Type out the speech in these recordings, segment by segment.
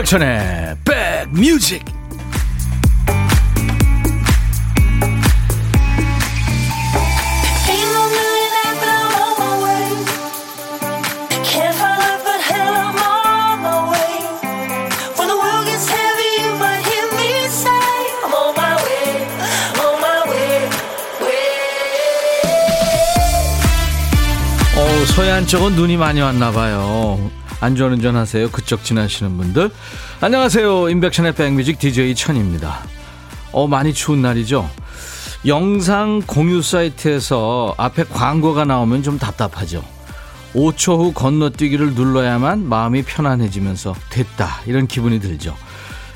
임백천의 백뮤직 어, 서해안 쪽은 눈이 많이 왔나 봐요. 안전운전 하세요. 그쪽 지나시는 분들. 안녕하세요. 인백션의 백뮤직 DJ 천입니다. 어, 많이 추운 날이죠. 영상 공유 사이트에서 앞에 광고가 나오면 좀 답답하죠. 5초 후 건너뛰기를 눌러야만 마음이 편안해지면서 됐다. 이런 기분이 들죠.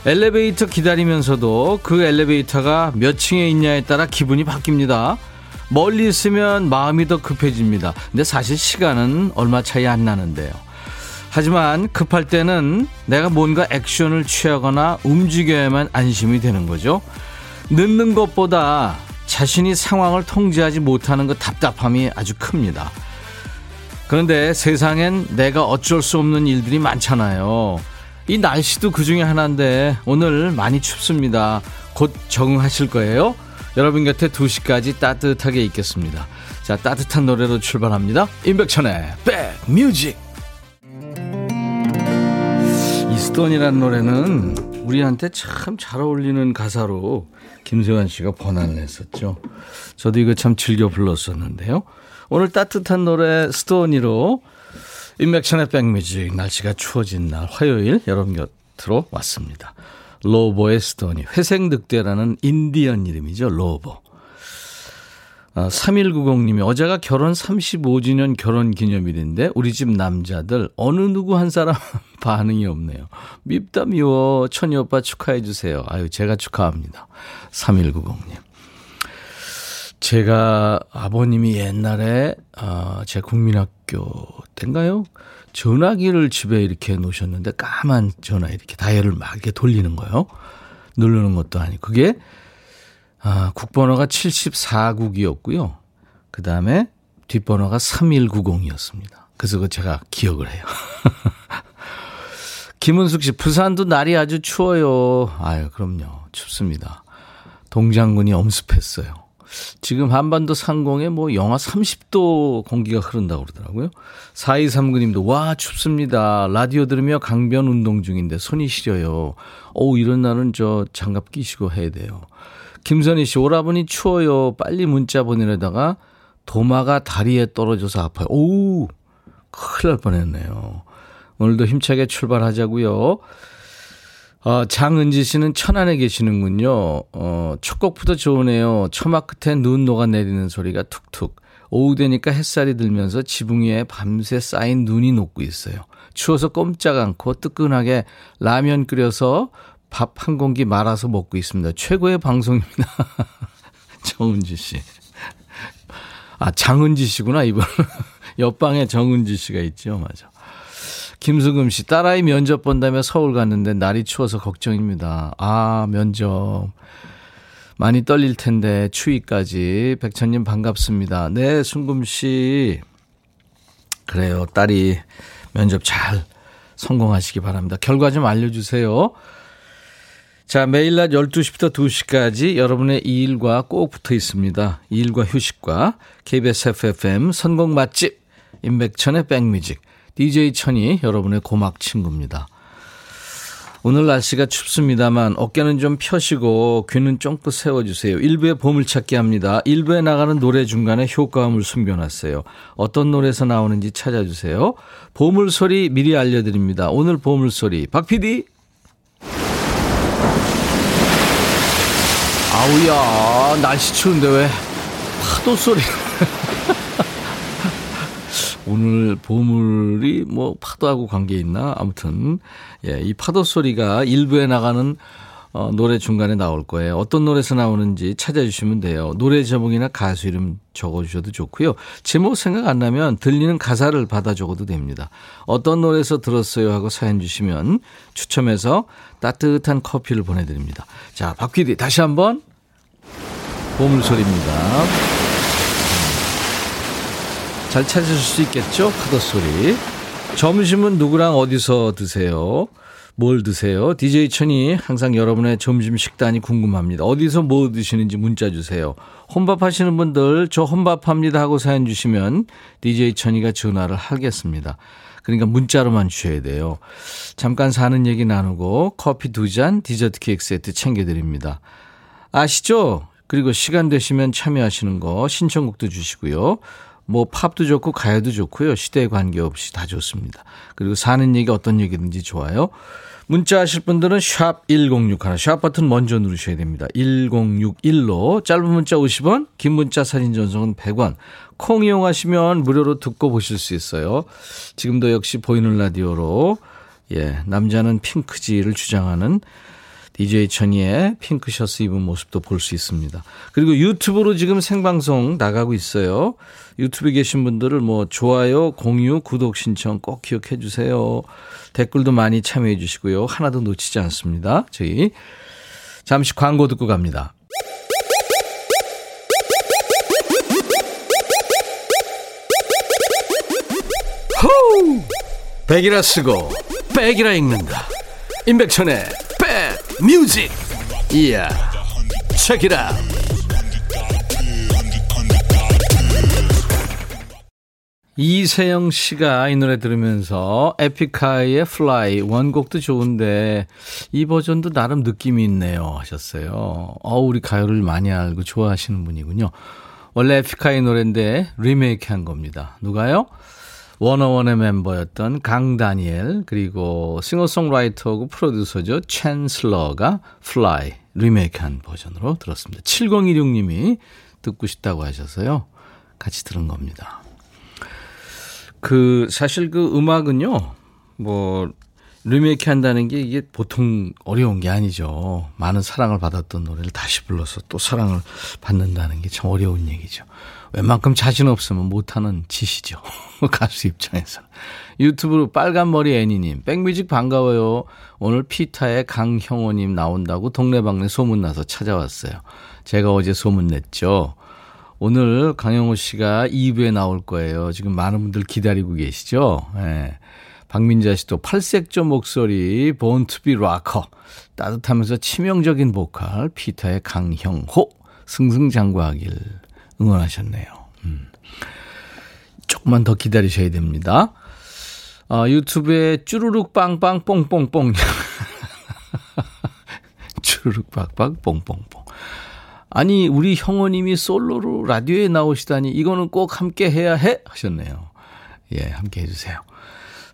엘리베이터 기다리면서도 그 엘리베이터가 몇 층에 있냐에 따라 기분이 바뀝니다. 멀리 있으면 마음이 더 급해집니다. 근데 사실 시간은 얼마 차이 안 나는데요. 하지만 급할 때는 내가 뭔가 액션을 취하거나 움직여야만 안심이 되는 거죠. 늦는 것보다 자신이 상황을 통제하지 못하는 그 답답함이 아주 큽니다. 그런데 세상엔 내가 어쩔 수 없는 일들이 많잖아요. 이 날씨도 그 중에 하나인데 오늘 많이 춥습니다. 곧 적응하실 거예요. 여러분 곁에 2시까지 따뜻하게 있겠습니다. 자, 따뜻한 노래로 출발합니다. 임백천의 백뮤직. 이 Stoney라는 노래는 우리한테 참 잘 어울리는 가사로 김세환 씨가 번안을 했었죠. 저도 이거 참 즐겨 불렀었는데요. 오늘 따뜻한 노래 Stoney로 임백천의 백뮤직 날씨가 추워진 날 화요일 여러분 곁으로 왔습니다. 로보의 Stoney 회색 늑대라는 인디언 이름이죠. 로보. 아, 3190님이 어제가 결혼 35주년 결혼 기념일인데 우리 집 남자들 어느 누구 한 사람 반응이 없네요. 밉다 미워 천이 오빠 축하해 주세요. 아유 제가 축하합니다. 3190님. 제가 아버님이 옛날에 아, 제 국민학교 때인가요? 전화기를 집에 이렇게 놓으셨는데 까만 전화 이렇게 다이얼을 막 이렇게 돌리는 거요. 누르는 것도 아니고 그게 아, 국번호가 74국이었고요. 그 다음에 뒷번호가 3190이었습니다. 그래서 그 제가 기억을 해요. 김은숙 씨, 부산도 날이 아주 추워요. 아유, 그럼요. 춥습니다. 동장군이 엄습했어요. 지금 한반도 상공에 뭐 영하 30도 공기가 흐른다고 그러더라고요. 4239님도 와 춥습니다. 라디오 들으며 강변 운동 중인데 손이 시려요. 어우 이런 날은 저 장갑 끼시고 해야 돼요. 김선희 씨 오라버니 추워요. 빨리 문자 보내려다가 도마가 다리에 떨어져서 아파요. 오우 큰일 날 뻔했네요. 오늘도 힘차게 출발하자고요. 어, 장은지 씨는 천안에 계시는군요. 어, 첫 곡부터 좋으네요. 처막 끝에 눈 녹아 내리는 소리가 툭툭. 오후 되니까 햇살이 들면서 지붕 위에 밤새 쌓인 눈이 녹고 있어요. 추워서 꼼짝 않고 뜨끈하게 라면 끓여서 밥 한 공기 말아서 먹고 있습니다. 최고의 방송입니다. 정은지 씨. 아, 장은지 씨구나, 이분. 옆방에 정은지 씨가 있죠. 맞아. 김수금 씨, 딸아이 면접 본다며 서울 갔는데 날이 추워서 걱정입니다. 아, 면접. 많이 떨릴 텐데, 추위까지. 백천님 반갑습니다. 네, 순금 씨. 그래요. 딸이 면접 잘 성공하시기 바랍니다. 결과 좀 알려주세요. 자, 매일 낮 12시부터 2시까지 여러분의 일과 꼭 붙어 있습니다. 일과 휴식과 KBS FFM 선곡 맛집, 임백천의 백뮤직. DJ 천이 여러분의 고막 친구입니다. 오늘 날씨가 춥습니다만 어깨는 좀 펴시고 귀는 쫑긋 세워주세요. 일부에 보물찾기 합니다. 일부에 나가는 노래 중간에 효과음을 숨겨놨어요. 어떤 노래에서 나오는지 찾아주세요. 보물소리 미리 알려드립니다. 오늘 보물소리 박 PD. 아우야 날씨 추운데 왜 파도 소리 오늘 보물이 뭐 파도하고 관계 있나? 아무튼, 예, 이 파도 소리가 일부에 나가는 어, 노래 중간에 나올 거예요. 어떤 노래에서 나오는지 찾아주시면 돼요. 노래 제목이나 가수 이름 적어주셔도 좋고요. 제목 생각 안 나면 들리는 가사를 받아 적어도 됩니다. 어떤 노래에서 들었어요 하고 사연 주시면 추첨해서 따뜻한 커피를 보내드립니다. 자, 박PD 다시 한번 보물소리입니다. 잘 찾으실 수 있겠죠? 파도 소리. 점심은 누구랑 어디서 드세요? 뭘 드세요? DJ 천이 항상 여러분의 점심 식단이 궁금합니다. 어디서 뭐 드시는지 문자 주세요. 혼밥 하시는 분들 저 혼밥합니다 하고 사연 주시면 DJ 천이가 전화를 하겠습니다. 그러니까 문자로만 주셔야 돼요. 잠깐 사는 얘기 나누고 커피 두 잔, 디저트 케이크 세트 챙겨드립니다. 아시죠? 그리고 시간 되시면 참여하시는 거 신청곡도 주시고요. 뭐 팝도 좋고 가요도 좋고요. 시대에 관계없이 다 좋습니다. 그리고 사는 얘기 어떤 얘기든지 좋아요. 문자 하실 분들은 샵 1061, 샵 버튼 먼저 누르셔야 됩니다. 1061로 짧은 문자 50원, 긴 문자 사진 전송은 100원. 콩 이용하시면 무료로 듣고 보실 수 있어요. 지금도 역시 보이는 라디오로 예, 남자는 핑크지를 주장하는 DJ 천이의 핑크 셔츠 입은 모습도 볼 수 있습니다. 그리고 유튜브로 지금 생방송 나가고 있어요. 유튜브에 계신 분들을 뭐 좋아요, 공유, 구독 신청 꼭 기억해 주세요. 댓글도 많이 참여해 주시고요. 하나도 놓치지 않습니다. 저희 잠시 광고 듣고 갑니다. 호우! 백이라 쓰고 백이라 읽는다. 임백천의 뮤직 이야 책이라 이세영 씨가 이 노래 들으면서 에픽하이의 Fly 원곡도 좋은데 이 버전도 나름 느낌이 있네요 하셨어요. 어 우리 가요를 많이 알고 좋아하시는 분이군요. 원래 에픽하이 노래인데 리메이크 한 겁니다. 누가요? 워너원의 멤버였던 강다니엘 그리고 싱어송라이터고 프로듀서죠. 챈슬러가 Fly 리메이크한 버전으로 들었습니다. 7016님이 듣고 싶다고 하셔서요. 같이 들은 겁니다. 그 사실 그 음악은요. 뭐 리메이크 한다는 게 이게 보통 어려운 게 아니죠. 많은 사랑을 받았던 노래를 다시 불러서 또 사랑을 받는다는 게 참 어려운 얘기죠. 웬만큼 자신 없으면 못하는 짓이죠. 가수 입장에서는. 유튜브로 빨간머리 애니님, 백뮤직 반가워요. 오늘 피타의 강형호님 나온다고 동네방네 소문나서 찾아왔어요. 제가 어제 소문냈죠. 오늘 강형호 씨가 2부에 나올 거예요. 지금 많은 분들 기다리고 계시죠? 예. 박민자 씨도 팔색조 목소리, 본투비 락커, 따뜻하면서 치명적인 보컬, 피타의 강형호, 승승장구하길 응원하셨네요. 음. 조금만 더 기다리셔야 됩니다. 어, 유튜브에 쭈루룩 빵빵 뽕뽕뽕. 쭈루룩 빵빵 뽕뽕뽕. 아니, 우리 형호님이 솔로로 라디오에 나오시다니 이거는 꼭 함께 해야 해 하셨네요. 예, 함께 해주세요.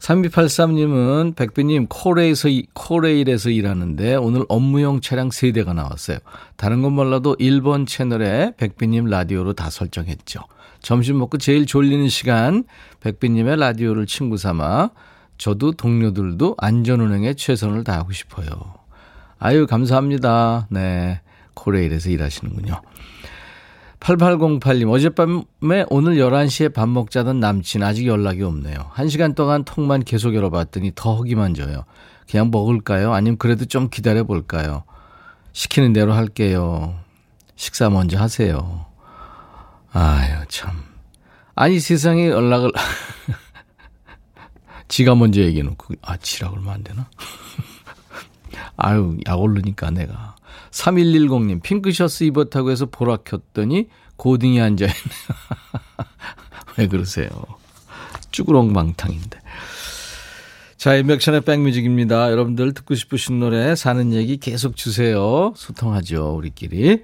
3283님은 백비님 코레일에서, 코레일에서 일하는데 오늘 업무용 차량 3대가 나왔어요. 다른 건 몰라도 1번 채널에 백비님 라디오로 다 설정했죠. 점심 먹고 제일 졸리는 시간 백비님의 라디오를 친구 삼아 저도 동료들도 안전운행에 최선을 다하고 싶어요. 아유 감사합니다. 네 코레일에서 일하시는군요. 8808님, 어젯밤에 오늘 11시에 밥 먹자던 남친 아직 연락이 없네요. 1시간 동안 통만 계속 열어봤더니 더 허기만 져요. 그냥 먹을까요? 아니면 그래도 좀 기다려 볼까요? 시키는 대로 할게요. 식사 먼저 하세요. 아유, 참. 아니, 세상에 연락을, 지가 먼저 얘기해놓고, 아, 지라 그러면 안 되나? 아유, 약 오르니까 내가. 3110님, 핑크셔츠 입었다고 해서 보라 켰더니 고딩이 앉아있네요. 왜 그러세요? 쭈구렁방탕인데. 자, 인백션의 백뮤직입니다. 여러분들 듣고 싶으신 노래, 사는 얘기 계속 주세요. 소통하죠, 우리끼리.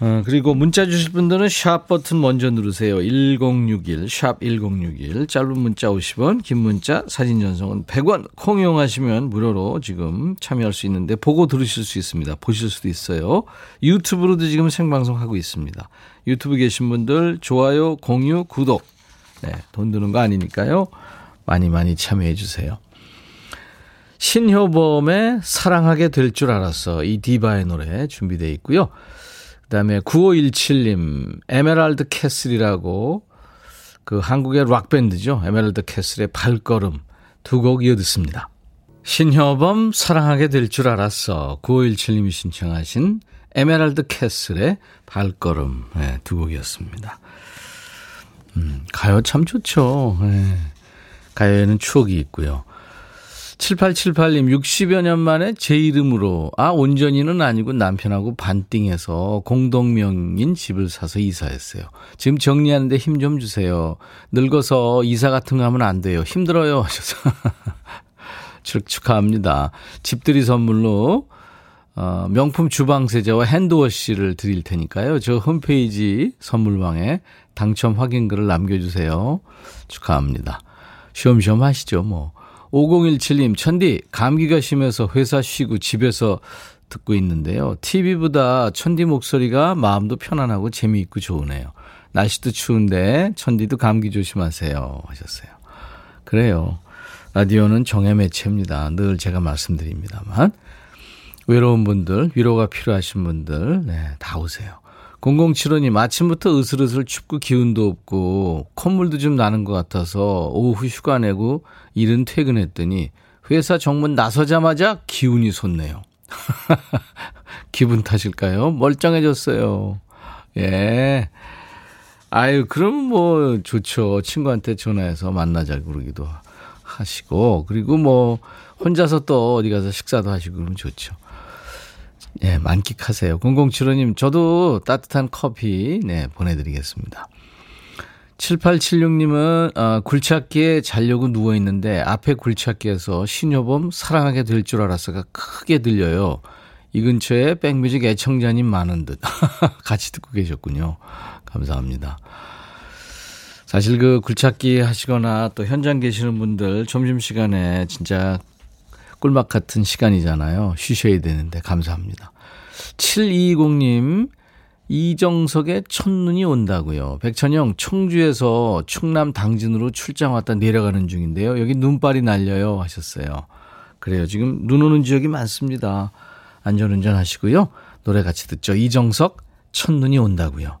어, 그리고 문자 주실 분들은 샵 버튼 먼저 누르세요. 1061, 샵 1061. 짧은 문자 50원, 긴 문자, 사진 전송은 100원. 콩 이용하시면 무료로 지금 참여할 수 있는데 보고 들으실 수 있습니다. 보실 수도 있어요. 유튜브로도 지금 생방송 하고 있습니다. 유튜브 계신 분들 좋아요, 공유, 구독. 네, 돈 드는 거 아니니까요. 많이 많이 참여해 주세요. 신효범의 사랑하게 될 줄 알았어. 이 디바의 노래 준비되어 있고요. 그다음에 9517님 에메랄드 캐슬이라고 그 한국의 락 밴드죠. 에메랄드 캐슬의 발걸음 두 곡 이어 듣습니다. 신효범 사랑하게 될 줄 알았어. 9517님이 신청하신 에메랄드 캐슬의 발걸음 네, 두 곡이었습니다. 음, 가요 참 좋죠. 네. 가요에는 추억이 있고요. 7878님, 60여 년 만에 제 이름으로, 아, 온전히는 아니고 남편하고 반띵해서 공동명인 집을 사서 이사했어요. 지금 정리하는데 힘 좀 주세요. 늙어서 이사 같은 거 하면 안 돼요. 힘들어요. 하셔서. 축하합니다. 집들이 선물로, 어, 명품 주방 세제와 핸드워시를 드릴 테니까요. 저 홈페이지 선물방에 당첨 확인글을 남겨주세요. 축하합니다. 쉬엄쉬엄 하시죠, 뭐. 5017님, 천디, 감기가 심해서 회사 쉬고 집에서 듣고 있는데요. TV보다 천디 목소리가 마음도 편안하고 재미있고 좋으네요. 날씨도 추운데 천디도 감기 조심하세요. 하셨어요. 그래요. 라디오는 정의 매체입니다. 늘 제가 말씀드립니다만. 외로운 분들, 위로가 필요하신 분들, 네, 다 오세요. 0075님, 아침부터 으슬으슬 춥고 기운도 없고, 콧물도 좀 나는 것 같아서 오후 휴가 내고 일은 퇴근했더니 회사 정문 나서자마자 기운이 솟네요. 기분 탓일까요? 멀쩡해졌어요. 예. 아유, 그럼 뭐 좋죠. 친구한테 전화해서 만나자 그러기도 하시고, 그리고 뭐 혼자서 또 어디 가서 식사도 하시고 그러면 좋죠. 예, 만끽하세요. 0075님, 저도 따뜻한 커피, 네, 보내드리겠습니다. 7876님은, 어, 굴착기에 자려고 누워있는데, 앞에 굴착기에서 신효범 사랑하게 될 줄 알았어가 크게 들려요. 이 근처에 백뮤직 애청자님 많은 듯. 같이 듣고 계셨군요. 감사합니다. 사실 그 굴착기 하시거나 또 현장 계시는 분들 점심시간에 진짜 꿀맛 같은 시간이잖아요. 쉬셔야 되는데 감사합니다. 7220님 이정석의 첫눈이 온다고요. 백천영 청주에서 충남 당진으로 출장 왔다 내려가는 중인데요. 여기 눈발이 날려요 하셨어요. 그래요. 지금 눈 오는 지역이 많습니다. 안전운전 하시고요. 노래 같이 듣죠. 이정석 첫눈이 온다고요.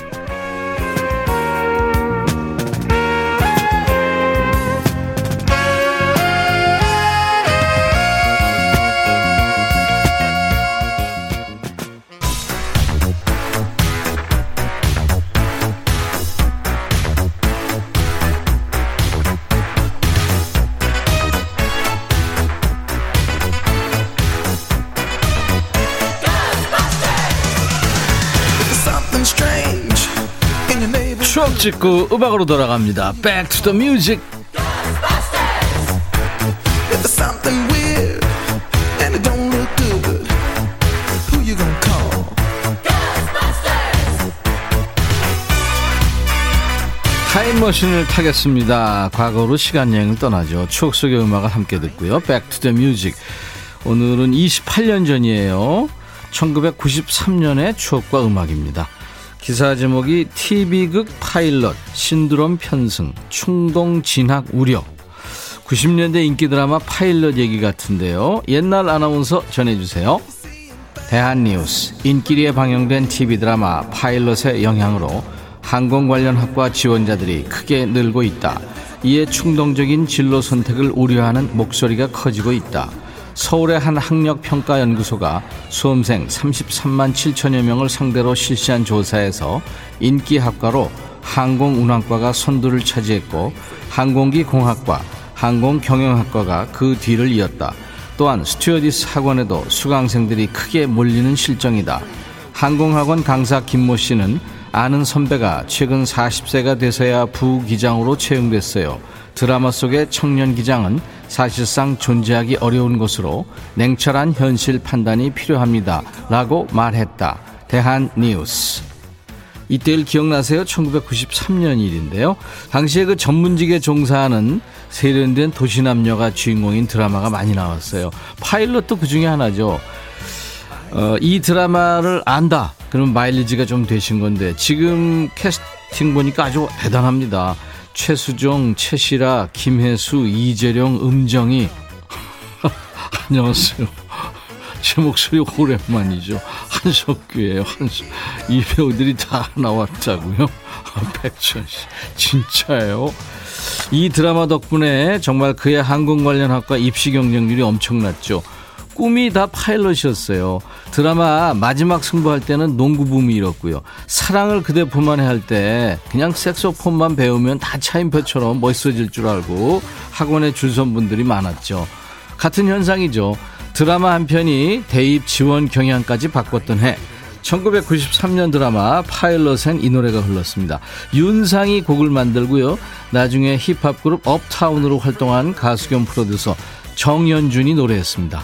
찍고 음악으로 돌아갑니다. Back to the music. 타임머신을 타겠습니다. 과거로 시간여행을 떠나죠. 추억 속의 음악을 함께 듣고요. Back to the music. 오늘은 28년 전이에요. 1993년의 추억과 음악입니다. 기사 제목이 TV극 파일럿, 신드롬 편승, 충동 진학 우려. 90년대 인기 드라마 파일럿 얘기 같은데요. 옛날 아나운서 전해주세요. 대한뉴스, 인기리에 방영된 TV 드라마 파일럿의 영향으로 항공 관련 학과 지원자들이 크게 늘고 있다. 이에 충동적인 진로 선택을 우려하는 목소리가 커지고 있다. 서울의 한 학력평가연구소가 수험생 33만 7천여 명을 상대로 실시한 조사에서 인기 학과로 항공운항과가 선두를 차지했고 항공기 공학과, 항공경영학과가 그 뒤를 이었다. 또한 스튜어디스 학원에도 수강생들이 크게 몰리는 실정이다. 항공학원 강사 김모 씨는 아는 선배가 최근 40세가 돼서야 부기장으로 채용됐어요. 드라마 속의 청년 기장은 사실상 존재하기 어려운 것으로 냉철한 현실 판단이 필요합니다. 라고 말했다. 대한 뉴스. 이때를 기억나세요? 1993년 일인데요. 당시에 그 전문직에 종사하는 세련된 도시남녀가 주인공인 드라마가 많이 나왔어요. 파일럿도 그 중에 하나죠. 어, 이 드라마를 안다. 그러면 마일리지가 좀 되신 건데 지금 캐스팅 보니까 아주 대단합니다. 최수종, 최시라, 김혜수, 이재령, 음정이 안녕하세요. 제 목소리 오랜만이죠. 한석규예요. 한석. 이 배우들이 다 나왔다고요? 아, 백천 씨, 진짜예요? 이 드라마 덕분에 정말 그의 항공 관련 학과 입시 경쟁률이 엄청났죠. 꿈이 다 파일럿이었어요. 드라마 마지막 승부할 때는 농구 붐이 일었고요. 사랑을 그대 품 안에 할 때 그냥 색소폰만 배우면 다 차인표처럼 멋있어질 줄 알고 학원에 줄선 분들이 많았죠. 같은 현상이죠. 드라마 한 편이 대입 지원 경향까지 바꿨던 해. 1993년 드라마 파일럿엔 이 노래가 흘렀습니다. 윤상이 곡을 만들고요. 나중에 힙합 그룹 업타운으로 활동한 가수 겸 프로듀서 정연준이 노래했습니다.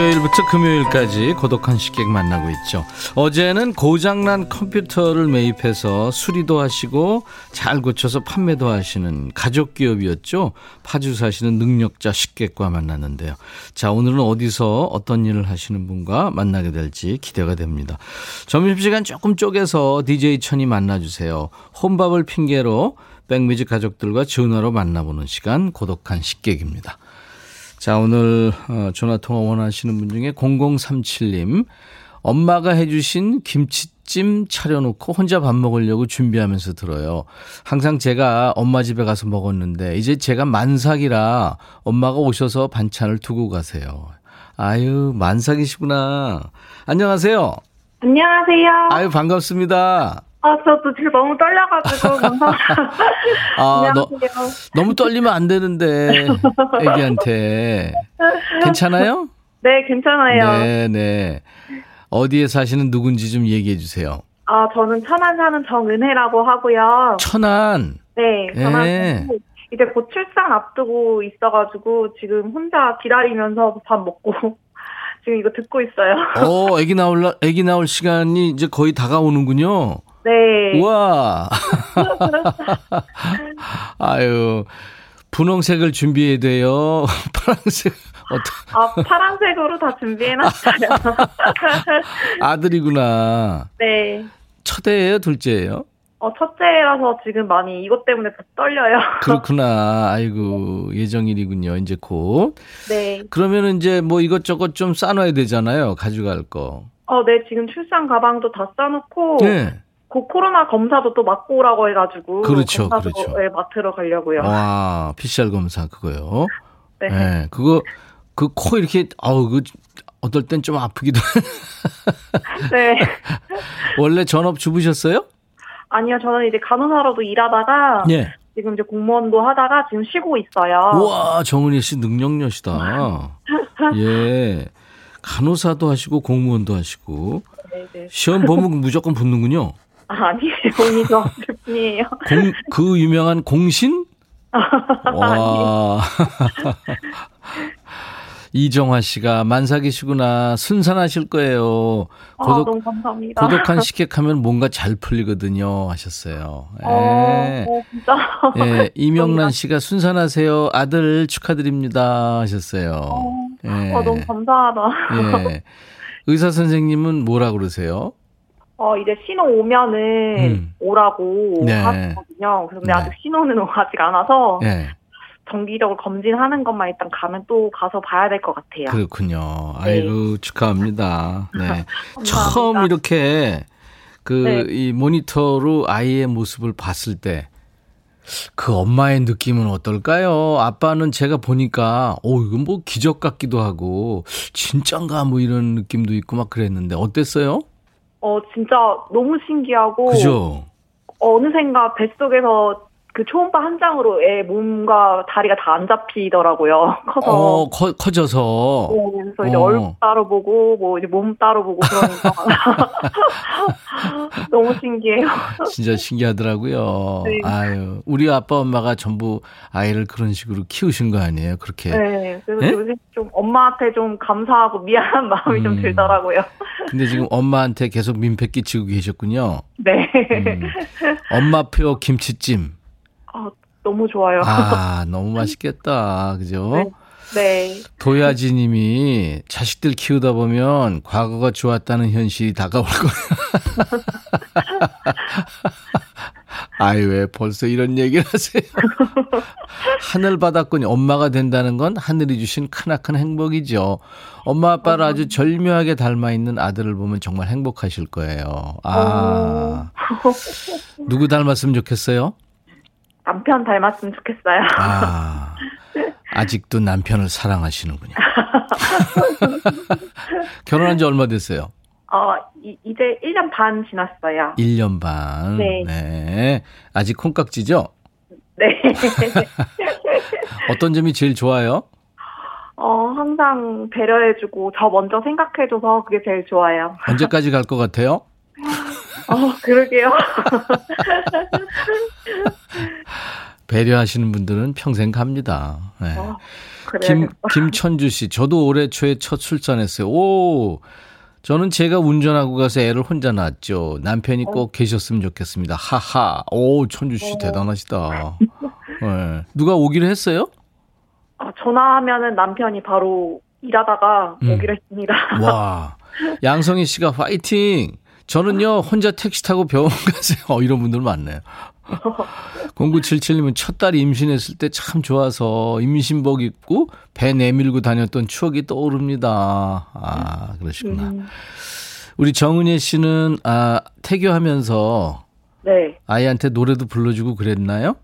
월요일부터 금요일까지 고독한 식객 만나고 있죠. 어제는 고장난 컴퓨터를 매입해서 수리도 하시고 잘 고쳐서 판매도 하시는 가족 기업이었죠. 파주 사시는 능력자 식객과 만났는데요. 자, 오늘은 어디서 어떤 일을 하시는 분과 만나게 될지 기대가 됩니다. 점심시간 조금 쪼개서 DJ 천이 만나주세요. 혼밥을 핑계로 백뮤직 가족들과 전화로 만나보는 시간 고독한 식객입니다. 자, 오늘 어, 전화 통화 원하시는 분 중에 0037님. 엄마가 해주신 김치찜 차려놓고 혼자 밥 먹으려고 준비하면서 들어요. 항상 제가 엄마 집에 가서 먹었는데 이제 제가 만삭이라 엄마가 오셔서 반찬을 두고 가세요. 아유, 만삭이시구나. 안녕하세요. 안녕하세요. 아유, 반갑습니다. 아, 저도 지금 너무 떨려가지고. 아, 너, 너무 떨리면 안 되는데, 애기한테. 괜찮아요? 네, 괜찮아요. 네, 네. 어디에 사시는 누군지 좀 얘기해 주세요. 아, 저는 천안 사는 정은혜라고 하고요. 천안? 네, 천안. 네. 이제 곧 출산 앞두고 있어가지고, 지금 혼자 기다리면서 밥 먹고, 지금 이거 듣고 있어요. 어, 애기 나올, 애기 나올 시간이 이제 거의 다가오는군요. 네. 우와. 아유, 분홍색을 준비해야 돼요. 파란색. 어떤... 아, 파란색으로 다 준비해놨어요. 아들이구나. 네. 첫애예요, 둘째예요? 어, 첫째라서 지금 많이 이것 때문에 더 떨려요. 그렇구나. 아이고, 예정일이군요, 이제 곧. 네. 그러면 이제 뭐 이것저것 좀 싸놔야 되잖아요, 가져갈 거. 어, 네, 지금 출산 가방도 다 싸놓고. 네. 그 코로나 검사도 또 맞고 오라고 해가지고. 그렇죠, 그렇죠. 네, 맡으러 가려고요. 와, PCR 검사 그거요. 네. 네. 그거, 그 코 이렇게, 아우, 그, 어떨 땐 좀 아프기도. 네. 원래 전업 주부셨어요? 아니요, 저는 이제 간호사로도 일하다가. 예. 지금 이제 공무원도 하다가 지금 쉬고 있어요. 우와, 정은희 씨 능력녀시다. 예. 간호사도 하시고 공무원도 하시고. 네네. 시험 보면 무조건 붙는군요. 아, 아니에요. 본인도 없을 뿐이에요. 공, 그 유명한 공신? 와. 이정화 씨가 만삭이시구나. 순산하실 거예요. 아, 고독, 너무 감사합니다. 고독한 식객하면 뭔가 잘 풀리거든요. 하셨어요. 예. 어, 어, 진짜. 예, 이명란 씨가 순산하세요. 아들 축하드립니다. 하셨어요. 어, 예. 어, 너무 감사하다. 예. 의사 선생님은 뭐라 그러세요? 어, 이제 신호 오면은 음. 오라고 네. 하거든요. 그래서 근데 네. 아직 신호는 아직 안 와서 예. 정기적으로 검진하는 것만 일단 가면 또 가서 봐야 될 것 같아요. 그렇군요. 아이고, 축하합니다. 네. 처음. 이렇게 그 네. 이 모니터로 아이의 모습을 봤을 때 그 엄마의 느낌은 어떨까요? 아빠는 제가 보니까 오 이건 뭐 기적 같기도 하고 진짠가 뭐 이런 느낌도 있고 막 그랬는데 어땠어요? 어, 진짜 너무 신기하고 그죠? 어느샌가 뱃속에서 그그 초음파 한 장으로 애 몸과 다리가 다 안 잡히더라고요. 커서. 어, 커, 커져서. 네, 그래서 이제 어. 얼굴 따로 보고 뭐 이제 몸 따로 보고 그러니까 너무 신기해요. 진짜 신기하더라고요. 네. 아유, 우리 아빠 엄마가 전부 아이를 그런 식으로 키우신 거 아니에요? 그렇게. 네, 그래서 예? 요새 좀 엄마한테 좀 감사하고 미안한 마음이 음. 좀 들더라고요. 근데 지금 엄마한테 계속 민폐 끼치고 계셨군요. 네, 음. 엄마표 김치찜. 아, 너무 좋아요. 아, 너무 맛있겠다. 그죠? 네. 네, 도야지 님이 자식들 키우다 보면 과거가 좋았다는 현실이 다가올 거야. 아이, 왜 벌써 이런 얘기를 하세요? 하늘 바닥권이 엄마가 된다는 건 하늘이 주신 크나큰 행복이죠. 엄마 아빠를 아주 절묘하게 닮아 있는 아들을 보면 정말 행복하실 거예요. 아. 누구 닮았으면 좋겠어요? 남편 닮았으면 좋겠어요. 아. 아직도 남편을 사랑하시는군요. 결혼한 지 얼마 됐어요? 어, 이, 이제 1년 반 지났어요. 1년 반. 네. 아직 콩깍지죠? 네. 어떤 점이 제일 좋아요? 어, 항상 배려해주고, 저 먼저 생각해줘서 그게 제일 좋아요. 언제까지 갈 것 같아요? 어, 그러게요. 배려하시는 분들은 평생 갑니다. 네. 어, 김. 김천주 씨, 저도 올해 초에 첫 출산했어요. 오! 저는 제가 운전하고 가서 애를 혼자 낳았죠. 남편이 꼭 계셨으면 좋겠습니다. 하하. 오, 천주 씨 어. 대단하시다. 네. 누가 오기로 했어요? 어, 전화하면은 남편이 바로 일하다가 음. 오기로 했습니다. 와. 양성희 씨가 화이팅! 저는요, 혼자 택시 타고 병원 가세요. 어, 이런 분들 많네요. 0977님은 첫 딸이 임신했을 때 참 좋아서 임신복 입고 배 내밀고 다녔던 추억이 떠오릅니다. 아, 그러시구나. 음, 우리 정은혜 씨는, 아, 태교하면서 네. 아이한테 노래도 불러주고 그랬나요?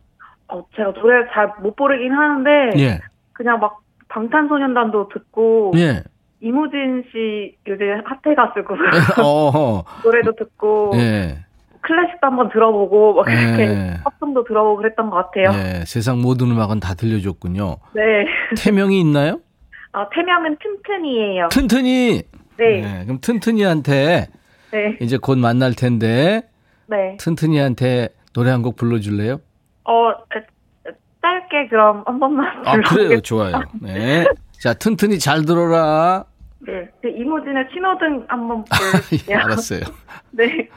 어, 제가 노래를 잘 못 부르긴 하는데, 예. 그냥 막 방탄소년단도 듣고, 예. 이무진 씨 요새 핫해 가지고, 어, 노래도 듣고, 예. 클래식도 한번 들어보고, 막 이렇게 예. 팝송도 들어보고 그랬던 것 같아요. 예. 세상 모든 음악은 다 들려줬군요. 네. 태명이 있나요? 아, 태명은 튼튼이에요. 튼튼이! 네. 네, 그럼 튼튼이한테 네. 이제 곧 만날 텐데 네. 튼튼이한테 노래 한 곡 불러줄래요? 어, 짧게 그럼 한 번만 아 그래요. 좋아요. 네, 자 튼튼이 잘 들어라. 네. 그 이모진의 신호등 한번 예, 볼게요. 알았어요. 네.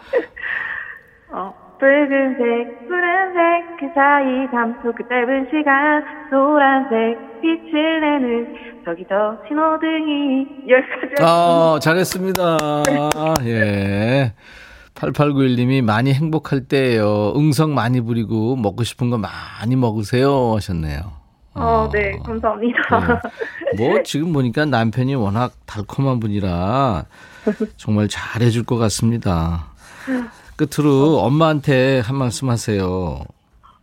어, 붉은색, 푸른색, 그 사이 잠수 그 짧은 시간, 노란색, 빛을 내는 저기 저 신호등이 여기까지. 아 잘했습니다. 예. 8891님이 많이 행복할 때예요. 응성 많이 부리고 먹고 싶은 거 많이 먹으세요 하셨네요. 어, 네, 감사합니다. 네. 뭐 지금 보니까 남편이 워낙 달콤한 분이라 정말 잘해줄 것 같습니다. 끝으로 엄마한테 한 말씀 하세요.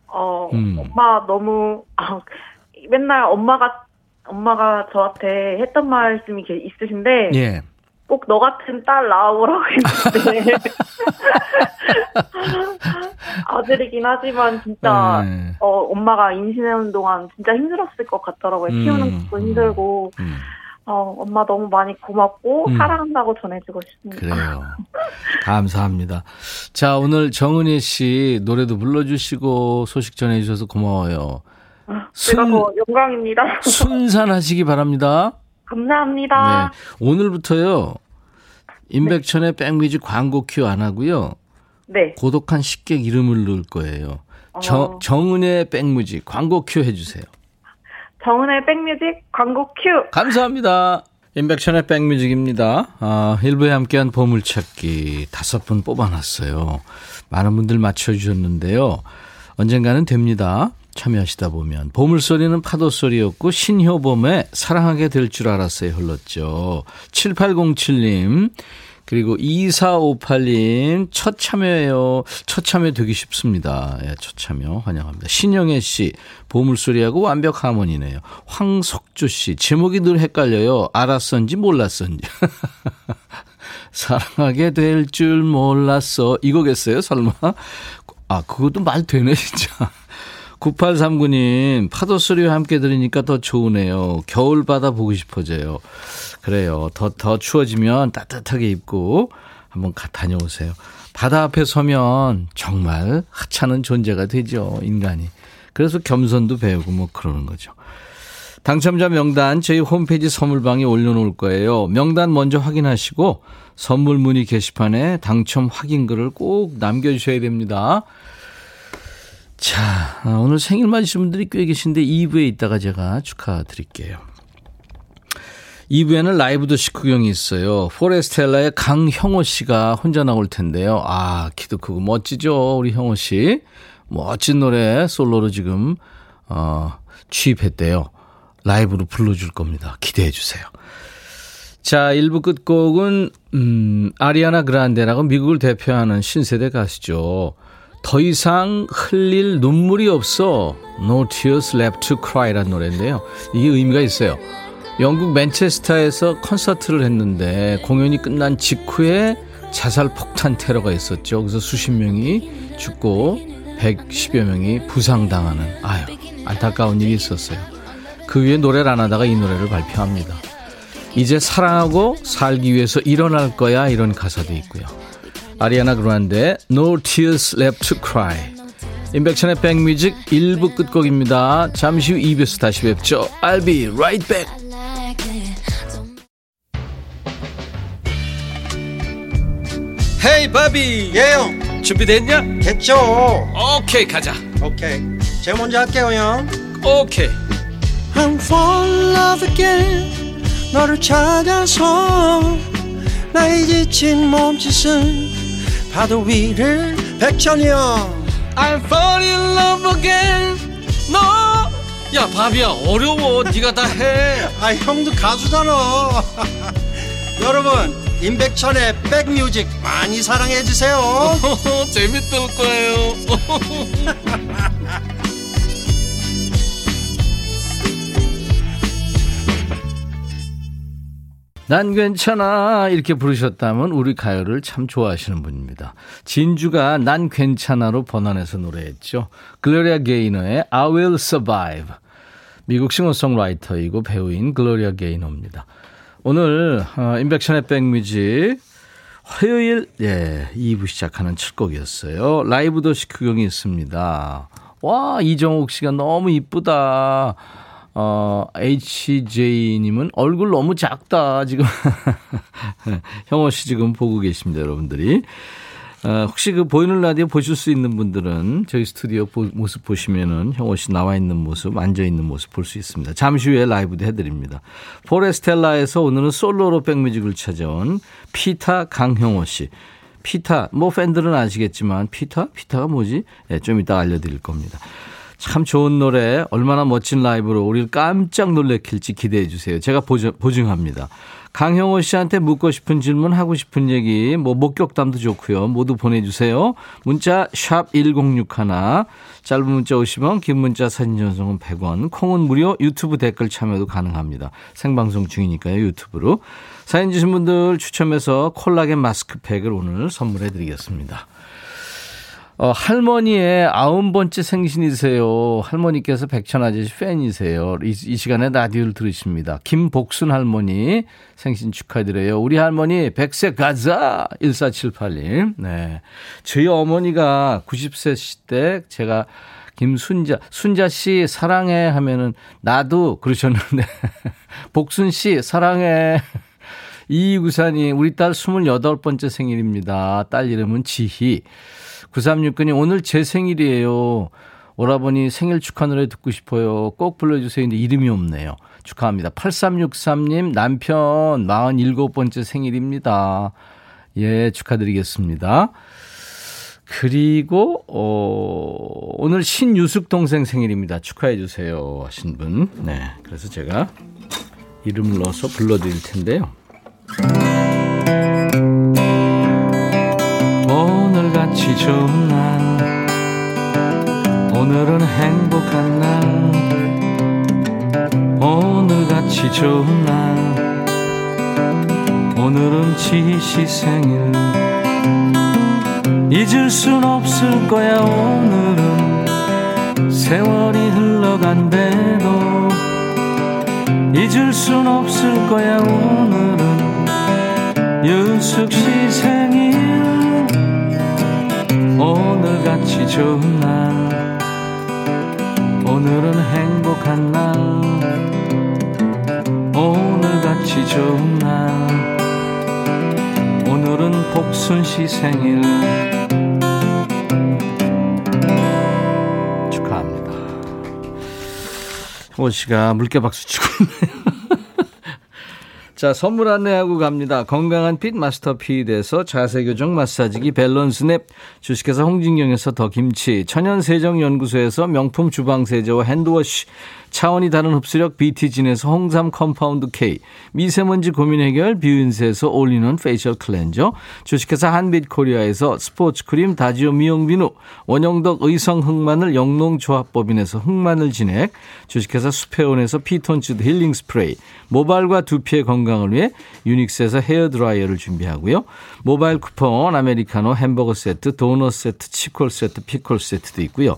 어, 음. 엄마 너무, 아, 맨날 엄마가, 엄마가 저한테 했던 말씀이 있으신데, 예. 꼭 너 같은 딸 낳아보라고 했는데, 아들이긴 하지만 진짜, 네. 어, 엄마가 임신하는 동안 진짜 힘들었을 것 같더라고요. 음, 키우는 것도 음. 힘들고, 음, 어, 엄마 너무 많이 고맙고, 음. 사랑한다고 전해주고 싶습니다. 그래요. 감사합니다. 자, 오늘 정은희 씨 노래도 불러주시고 소식 전해주셔서 고마워요. 제가 순, 더 영광입니다. 순산하시기 바랍니다. 감사합니다. 네. 오늘부터요. 임백천의 백뮤직 광고 큐 안 하고요. 네. 고독한 식객 이름을 넣을 거예요. 정, 어. 정은의 백뮤직 광고 큐 해주세요. 정은의 백뮤직 광고 큐. 감사합니다. 임백천의 백뮤직입니다. 아, 1부에 함께한 보물찾기 다섯 분 뽑아놨어요. 많은 분들 맞춰주셨는데요. 언젠가는 됩니다. 참여하시다 보면. 보물소리는 파도소리였고 신효범의 사랑하게 될 줄 알았어요 흘렀죠. 7807님 그리고 2458님 첫 참여예요. 첫 참여 되기 쉽습니다. 예, 첫 참여 환영합니다. 신영애 씨 보물소리하고 완벽 하모니네요. 황석주 씨 제목이 늘 헷갈려요. 알았었는지 몰랐었는지. 사랑하게 될 줄 몰랐어. 이거겠어요 설마? 아 그것도 말 되네 진짜. 9839님, 파도 소리와 함께 들으니까 더 좋으네요. 겨울 바다 보고 싶어져요. 그래요. 더, 더 추워지면 따뜻하게 입고 한번 가, 다녀오세요. 바다 앞에 서면 정말 하찮은 존재가 되죠, 인간이. 그래서 겸손도 배우고 뭐 그러는 거죠. 당첨자 명단 저희 홈페이지 선물방에 올려놓을 거예요. 명단 먼저 확인하시고 선물 문의 게시판에 당첨 확인글을 꼭 남겨주셔야 됩니다. 자, 아, 오늘 생일 맞으신 분들이 꽤 계신데 2부에 있다가 제가 축하드릴게요. 2부에는 라이브 도시 구경이 있어요. 포레스텔라의 강형호 씨가 혼자 나올 텐데요. 아, 키도 크고 멋지죠, 우리 형호 씨. 멋진 노래 솔로로 지금, 어, 취입했대요. 라이브로 불러줄 겁니다. 기대해 주세요. 자, 1부 끝곡은, 음, 아리아나 그란데라고 미국을 대표하는 신세대 가수죠. 더 이상 흘릴 눈물이 없어. No tears left to cry라는 노래인데요. 이게 의미가 있어요. 영국 맨체스터에서 콘서트를 했는데 공연이 끝난 직후에 자살 폭탄 테러가 있었죠. 그래서 수십 명이 죽고 110여 명이 부상당하는 아유 안타까운 일이 있었어요. 그 위에 노래를 안 하다가 이 노래를 발표합니다. 이제 사랑하고 살기 위해서 일어날 거야 이런 가사도 있고요. 아리아나 그란데 No Tears Left to Cry. 인백션의 백뮤직 1부 끝곡입니다. 잠시 후 2부에서 다시 뵙죠. I'll be right back. 헤이 바비 예영. 준비됐냐? 됐죠. 오케이 가자. 오케이. 제가 먼저 할게요 형. 오케이. I'm fall in love again 너를 찾아서 나의 지친 몸짓은 파도 위를 백천이 형 I'm fall in love again. 너야 바비야 어려워. 네가 다 해. 아 형도 가수잖아. 여러분 임백천의 백뮤직 많이 사랑해 주세요. 재밌을 거예요 난 괜찮아 이렇게 부르셨다면 우리 가요를 참 좋아하시는 분입니다. 진주가 난 괜찮아로 번안해서 노래했죠. 글로리아 게이너의 I Will Survive. 미국 싱어송라이터이고 배우인 글로리아 게이너입니다. 오늘 어, 임백천의 백뮤직 화요일 예 2부 시작하는 첫 곡이었어요. 라이브 도시 구경이 있습니다. 와 이정옥 씨가 너무 이쁘다. 어, HJ님은 얼굴 너무 작다, 지금. 형호 씨 지금 보고 계십니다, 여러분들이. 어, 혹시 그 보이는 라디오 보실 수 있는 분들은 저희 스튜디오 보, 모습 보시면은 형호 씨 나와 있는 모습, 앉아 있는 모습 볼 수 있습니다. 잠시 후에 라이브도 해드립니다. 포레스텔라에서 오늘은 솔로로 백뮤직을 찾아온 피타 강형호 씨. 피타, 뭐 팬들은 아시겠지만 피타? 피타가 뭐지? 네, 좀 이따 알려드릴 겁니다. 참 좋은 노래, 얼마나 멋진 라이브로 우리를 깜짝 놀래킬지 기대해 주세요. 제가 보증, 보증합니다. 강형호 씨한테 묻고 싶은 질문, 하고 싶은 얘기, 뭐 목격담도 좋고요. 모두 보내주세요. 문자 샵 1061, 짧은 문자 50원, 긴 문자 사진 전송은 100원, 콩은 무료, 유튜브 댓글 참여도 가능합니다. 생방송 중이니까요, 유튜브로. 사연 주신 분들 추첨해서 콜라겐 마스크팩을 오늘 선물해 드리겠습니다. 어, 할머니의 아흔 번째 생신이세요. 할머니께서 백천 아저씨 팬이세요. 이, 이 시간에 라디오를 들으십니다. 김복순 할머니 생신 축하드려요. 우리 할머니 백세 가자 1478님. 네. 저희 어머니가 90세 때 제가 김순자, 순자 씨 사랑해 하면은 나도 그러셨는데 복순 씨 사랑해. 이구산이 우리 딸 28번째 생일입니다. 딸 이름은 지희. 9369님, 오늘 제 생일이에요. 오라버니 생일 축하 노래 듣고 싶어요. 꼭 불러주세요. 근데 이름이 없네요. 축하합니다. 8363님, 남편 47번째 생일입니다. 예, 축하드리겠습니다. 그리고, 어, 오늘 신유숙 동생 생일입니다. 축하해주세요. 하신 분. 네. 그래서 제가 이름을 넣어서 불러드릴 텐데요. 같이 좋은 날. 오늘은 행복한 날. 오늘같이 좋은 날. 오늘은 지시 생일. 잊을 순 없을 거야 오늘은. 세월이 흘러간대도 잊을 순 없을 거야 오늘은. 유숙 시 생일 오늘같이 좋은 날. 오늘은 행복한 날. 오늘같이 좋은 날. 오늘은 복순 씨 생일. 축하합니다. 형호 씨가 물개 박수 치고 있네요. 자, 선물 안내하고 갑니다. 건강한 핏 마스터 핏에서 자세 교정 마사지기 밸런스 냅, 주식회사 홍진경에서 더 김치, 천연 세정 연구소에서 명품 주방 세제와 핸드워시, 차원이 다른 흡수력 BT진에서 홍삼 컴파운드 K, 미세먼지 고민 해결 뷰인스에서 올리는 페이셜 클렌저, 주식회사 한빛코리아에서 스포츠 크림 다지오 미용 비누, 원형덕 의성 흑마늘 영농조합법인에서 흑마늘 진액, 주식회사 수페온에서 피톤치드 힐링 스프레이, 모발과 두피의 건강을 위해 유닉스에서 헤어 드라이어를 준비하고요. 모바일 쿠폰, 아메리카노, 햄버거 세트, 도넛 세트, 치콜 세트, 피콜 세트도 있고요.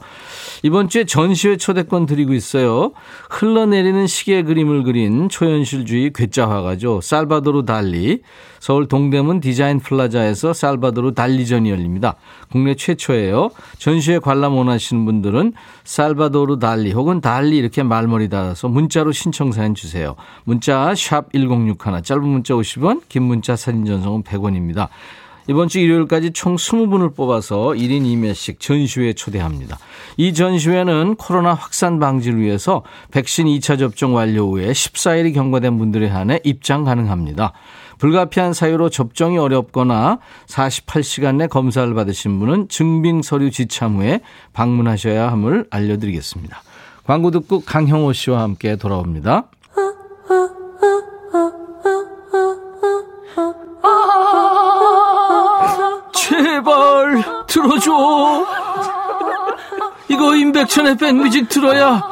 이번 주에 전시회 초대권 드리고 있어요. 흘러내리는 시계 그림을 그린 초현실주의 괴짜화가죠. 살바도르 달리. 서울 동대문 디자인 플라자에서 살바도르 달리전이 열립니다. 국내 최초예요. 전시회 관람 원하시는 분들은 살바도르 달리 혹은 달리 이렇게 말머리 달아서 문자로 신청 사연 주세요. 문자 샵 1061, 짧은 문자 50원, 긴 문자 사진 전송은 100원입니다. 이번 주 일요일까지 총 20분을 뽑아서 1인 2매씩 전시회에 초대합니다. 이 전시회는 코로나 확산 방지를 위해서 백신 2차 접종 완료 후에 14일이 경과된 분들에 한해 입장 가능합니다. 불가피한 사유로 접종이 어렵거나 48시간 내 검사를 받으신 분은 증빙 서류 지참 후에 방문하셔야 함을 알려드리겠습니다. 광고 듣고 강형호 씨와 함께 돌아옵니다. 제발 들어줘. 이거 임백천의 백뮤직 들어야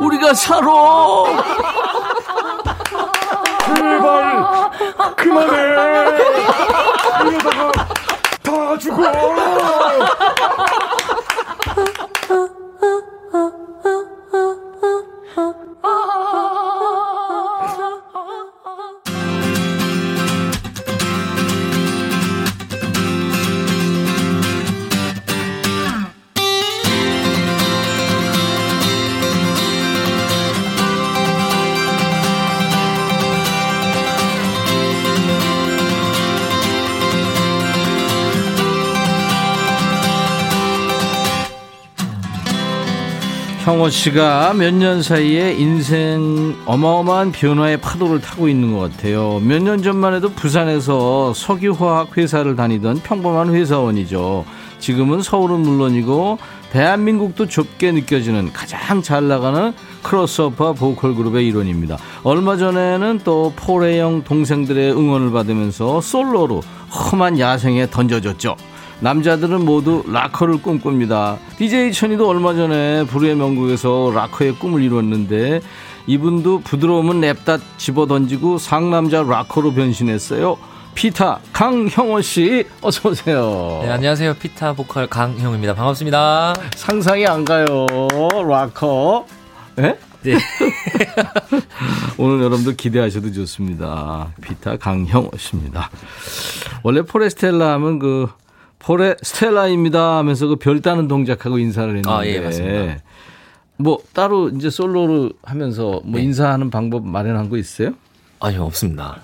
우리가 살아. 제발 그만해. 이러다가 다 죽어 형호 씨가 몇 년 사이에 인생 어마어마한 변화의 파도를 타고 있는 것 같아요. 몇 년 전만 해도 부산에서 석유화학 회사를 다니던 평범한 회사원이죠. 지금은 서울은 물론이고 대한민국도 좁게 느껴지는 가장 잘 나가는 크로스오퍼 보컬 그룹의 일원입니다. 얼마 전에는 또 포레형 동생들의 응원을 받으면서 솔로로 험한 야생에 던져졌죠. 남자들은 모두 락커를 꿈꿉니다. DJ 천이도 얼마 전에 불후의 명곡에서 락커의 꿈을 이뤘는데 이분도 부드러움은 냅다 집어 던지고 상남자 락커로 변신했어요. 피타 강형호 씨 어서 오세요. 네, 안녕하세요. 피타 보컬 강형입니다. 반갑습니다. 상상이 안 가요. 락커. 예? 네. 오늘 여러분들 기대하셔도 좋습니다. 피타 강형호 씨입니다. 원래 포레스텔라 하면 그 포레 스텔라입니다 하면서 그 별 따는 동작하고 인사를 했는데 아, 예, 맞습니다. 뭐 따로 이제 솔로로 하면서 뭐 네. 인사하는 방법 마련한 거 있어요? 아니요, 없습니다.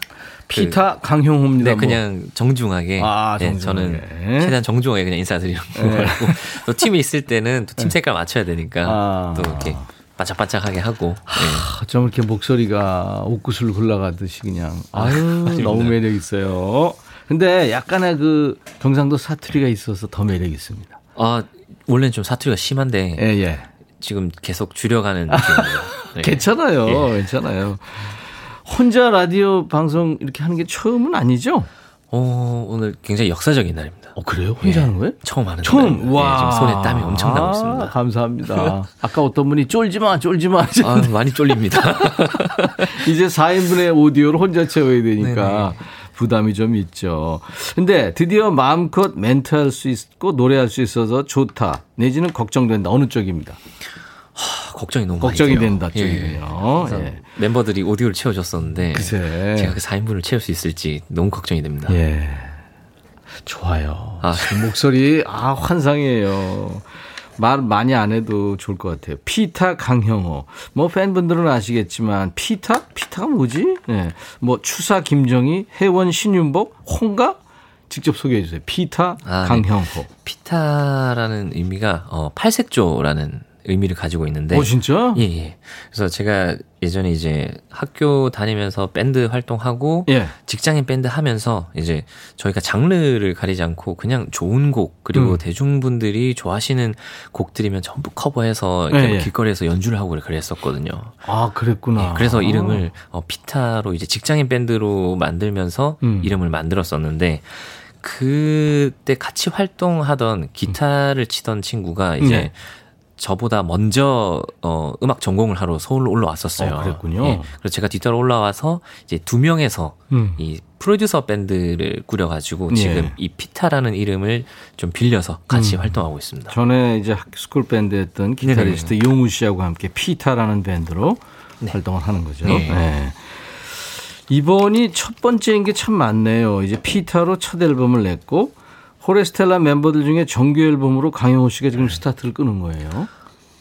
피타 강형호입니다. 네, 뭐. 그냥 정중하게. 아, 네, 정중하게. 저는 최대한 정중하게 그냥 인사드리는 거고. 또 팀이 있을 때는 또 팀 색깔 맞춰야 되니까 네. 아. 또 이렇게 반짝반짝하게 하고. 네. 어쩜 이렇게 목소리가 옷구슬 굴러가듯이 그냥 아유 너무 매력 있어요. 근데 약간의 그 경상도 사투리가 있어서 더 매력 있습니다. 아, 원래는 좀 사투리가 심한데 예 예. 지금 계속 줄여가는 느낌이에요. 네. 괜찮아요. 괜찮아요. 혼자 라디오 방송 이렇게 하는 게 처음은 아니죠? 어, 오늘 굉장히 역사적인 날입니다. 어 그래요? 혼자 예. 하는 거예요? 처음 하는 처음 날입니다. 와 네, 지금 손에 땀이 엄청 나고 아, 있습니다. 감사합니다. 아까 어떤 분이 쫄지 마, 쫄지 마. 아, 많이 쫄립니다. 이제 4인분의 오디오를 혼자 채워야 되니까 부담이 좀 있죠. 근데 드디어 마음껏 멘트할 수 있고 노래할 수 있어서 좋다. 내지는 걱정된다. 어느 쪽입니다. 걱정이 너무 걱정이 많이 돼요. 된다 예. 쪽이군요. 그래서 예. 멤버들이 오디오를 채워줬었는데 글쎄. 제가 그 4인분을 채울 수 있을지 너무 걱정이 됩니다. 예. 좋아요. 아. 목소리, 아, 환상이에요. 말 많이 안 해도 좋을 것 같아요. 피타 강형호. 뭐 팬분들은 아시겠지만, 피타? 피타가 뭐지? 네. 뭐 추사 김정희, 혜원 신윤복, 호인가? 직접 소개해 주세요. 피타 아, 네. 강형호. 피타라는 의미가 어, 팔색조라는 의미를 가지고 있는데 오, 진짜? 예, 예. 그래서 제가 예전에 이제 학교 다니면서 밴드 활동하고 예. 직장인 밴드 하면서 이제 저희가 장르를 가리지 않고 그냥 좋은 곡 그리고 음. 대중분들이 좋아하시는 곡들이면 전부 커버해서 예, 뭐 예. 길거리에서 연주를 하고 그랬었거든요. 아, 그랬구나. 예, 그래서 이름을 어, 피타로 이제 직장인 밴드로 만들면서 음. 이름을 만들었었는데 그때 같이 활동하던 기타를 치던 친구가 이제 네. 저보다 먼저 어 음악 전공을 하러 서울로 올라왔었어요. 어, 그랬군요. 예, 그래서 제가 뒤따라 올라와서 이제 두 명에서 음. 이 프로듀서 밴드를 꾸려가지고 예. 지금 이 피타라는 이름을 좀 빌려서 같이 음. 활동하고 있습니다. 전에 이제 학교 school 밴드 했던 기타리스트 용우 씨하고 함께 피타라는 밴드로 활동을 하는 거죠. 네. 네. 이번이 첫 번째인 게 참 많네요. 이제 피타로 첫 앨범을 냈고 포레스텔라 멤버들 중에 정규 앨범으로 강형호 씨가 지금 스타트를 끊는 거예요.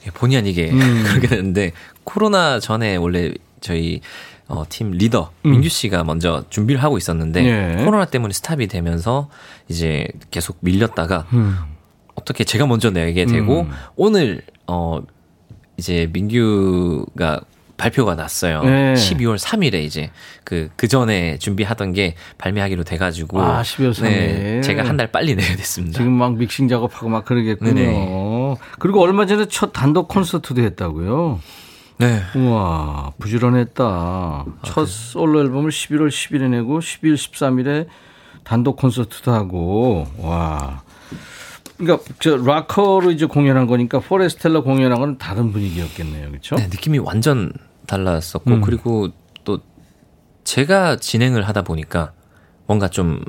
예, 본의 아니게 음. 그렇게 됐는데 코로나 전에 원래 저희 어, 팀 리더 음. 민규 씨가 먼저 준비를 하고 있었는데 예. 코로나 때문에 스탑이 되면서 이제 계속 밀렸다가 음. 어떻게 제가 먼저 내게 되고 음. 오늘 어 이제 민규가 발표가 났어요. 네. 12월 3일에 이제 그, 그 전에 준비하던 게 발매하기로 돼가지고. 아, 12월 3일. 네, 제가 한 달 빨리 내게 됐습니다. 지금 막 믹싱 작업하고 막 그러겠군요. 네네. 그리고 얼마 전에 첫 단독 콘서트도 했다고요. 네. 우와, 부지런했다. 첫 솔로 앨범을 11월 10일에 내고 12일, 13일에 단독 콘서트도 하고, 와. 그러니까 저 락커로 이제 공연한 거니까 포레스텔라 공연한 건 다른 분위기였겠네요. 그렇죠? 네, 느낌이 완전 달랐었고 음. 그리고 또 제가 진행을 하다 보니까 뭔가 좀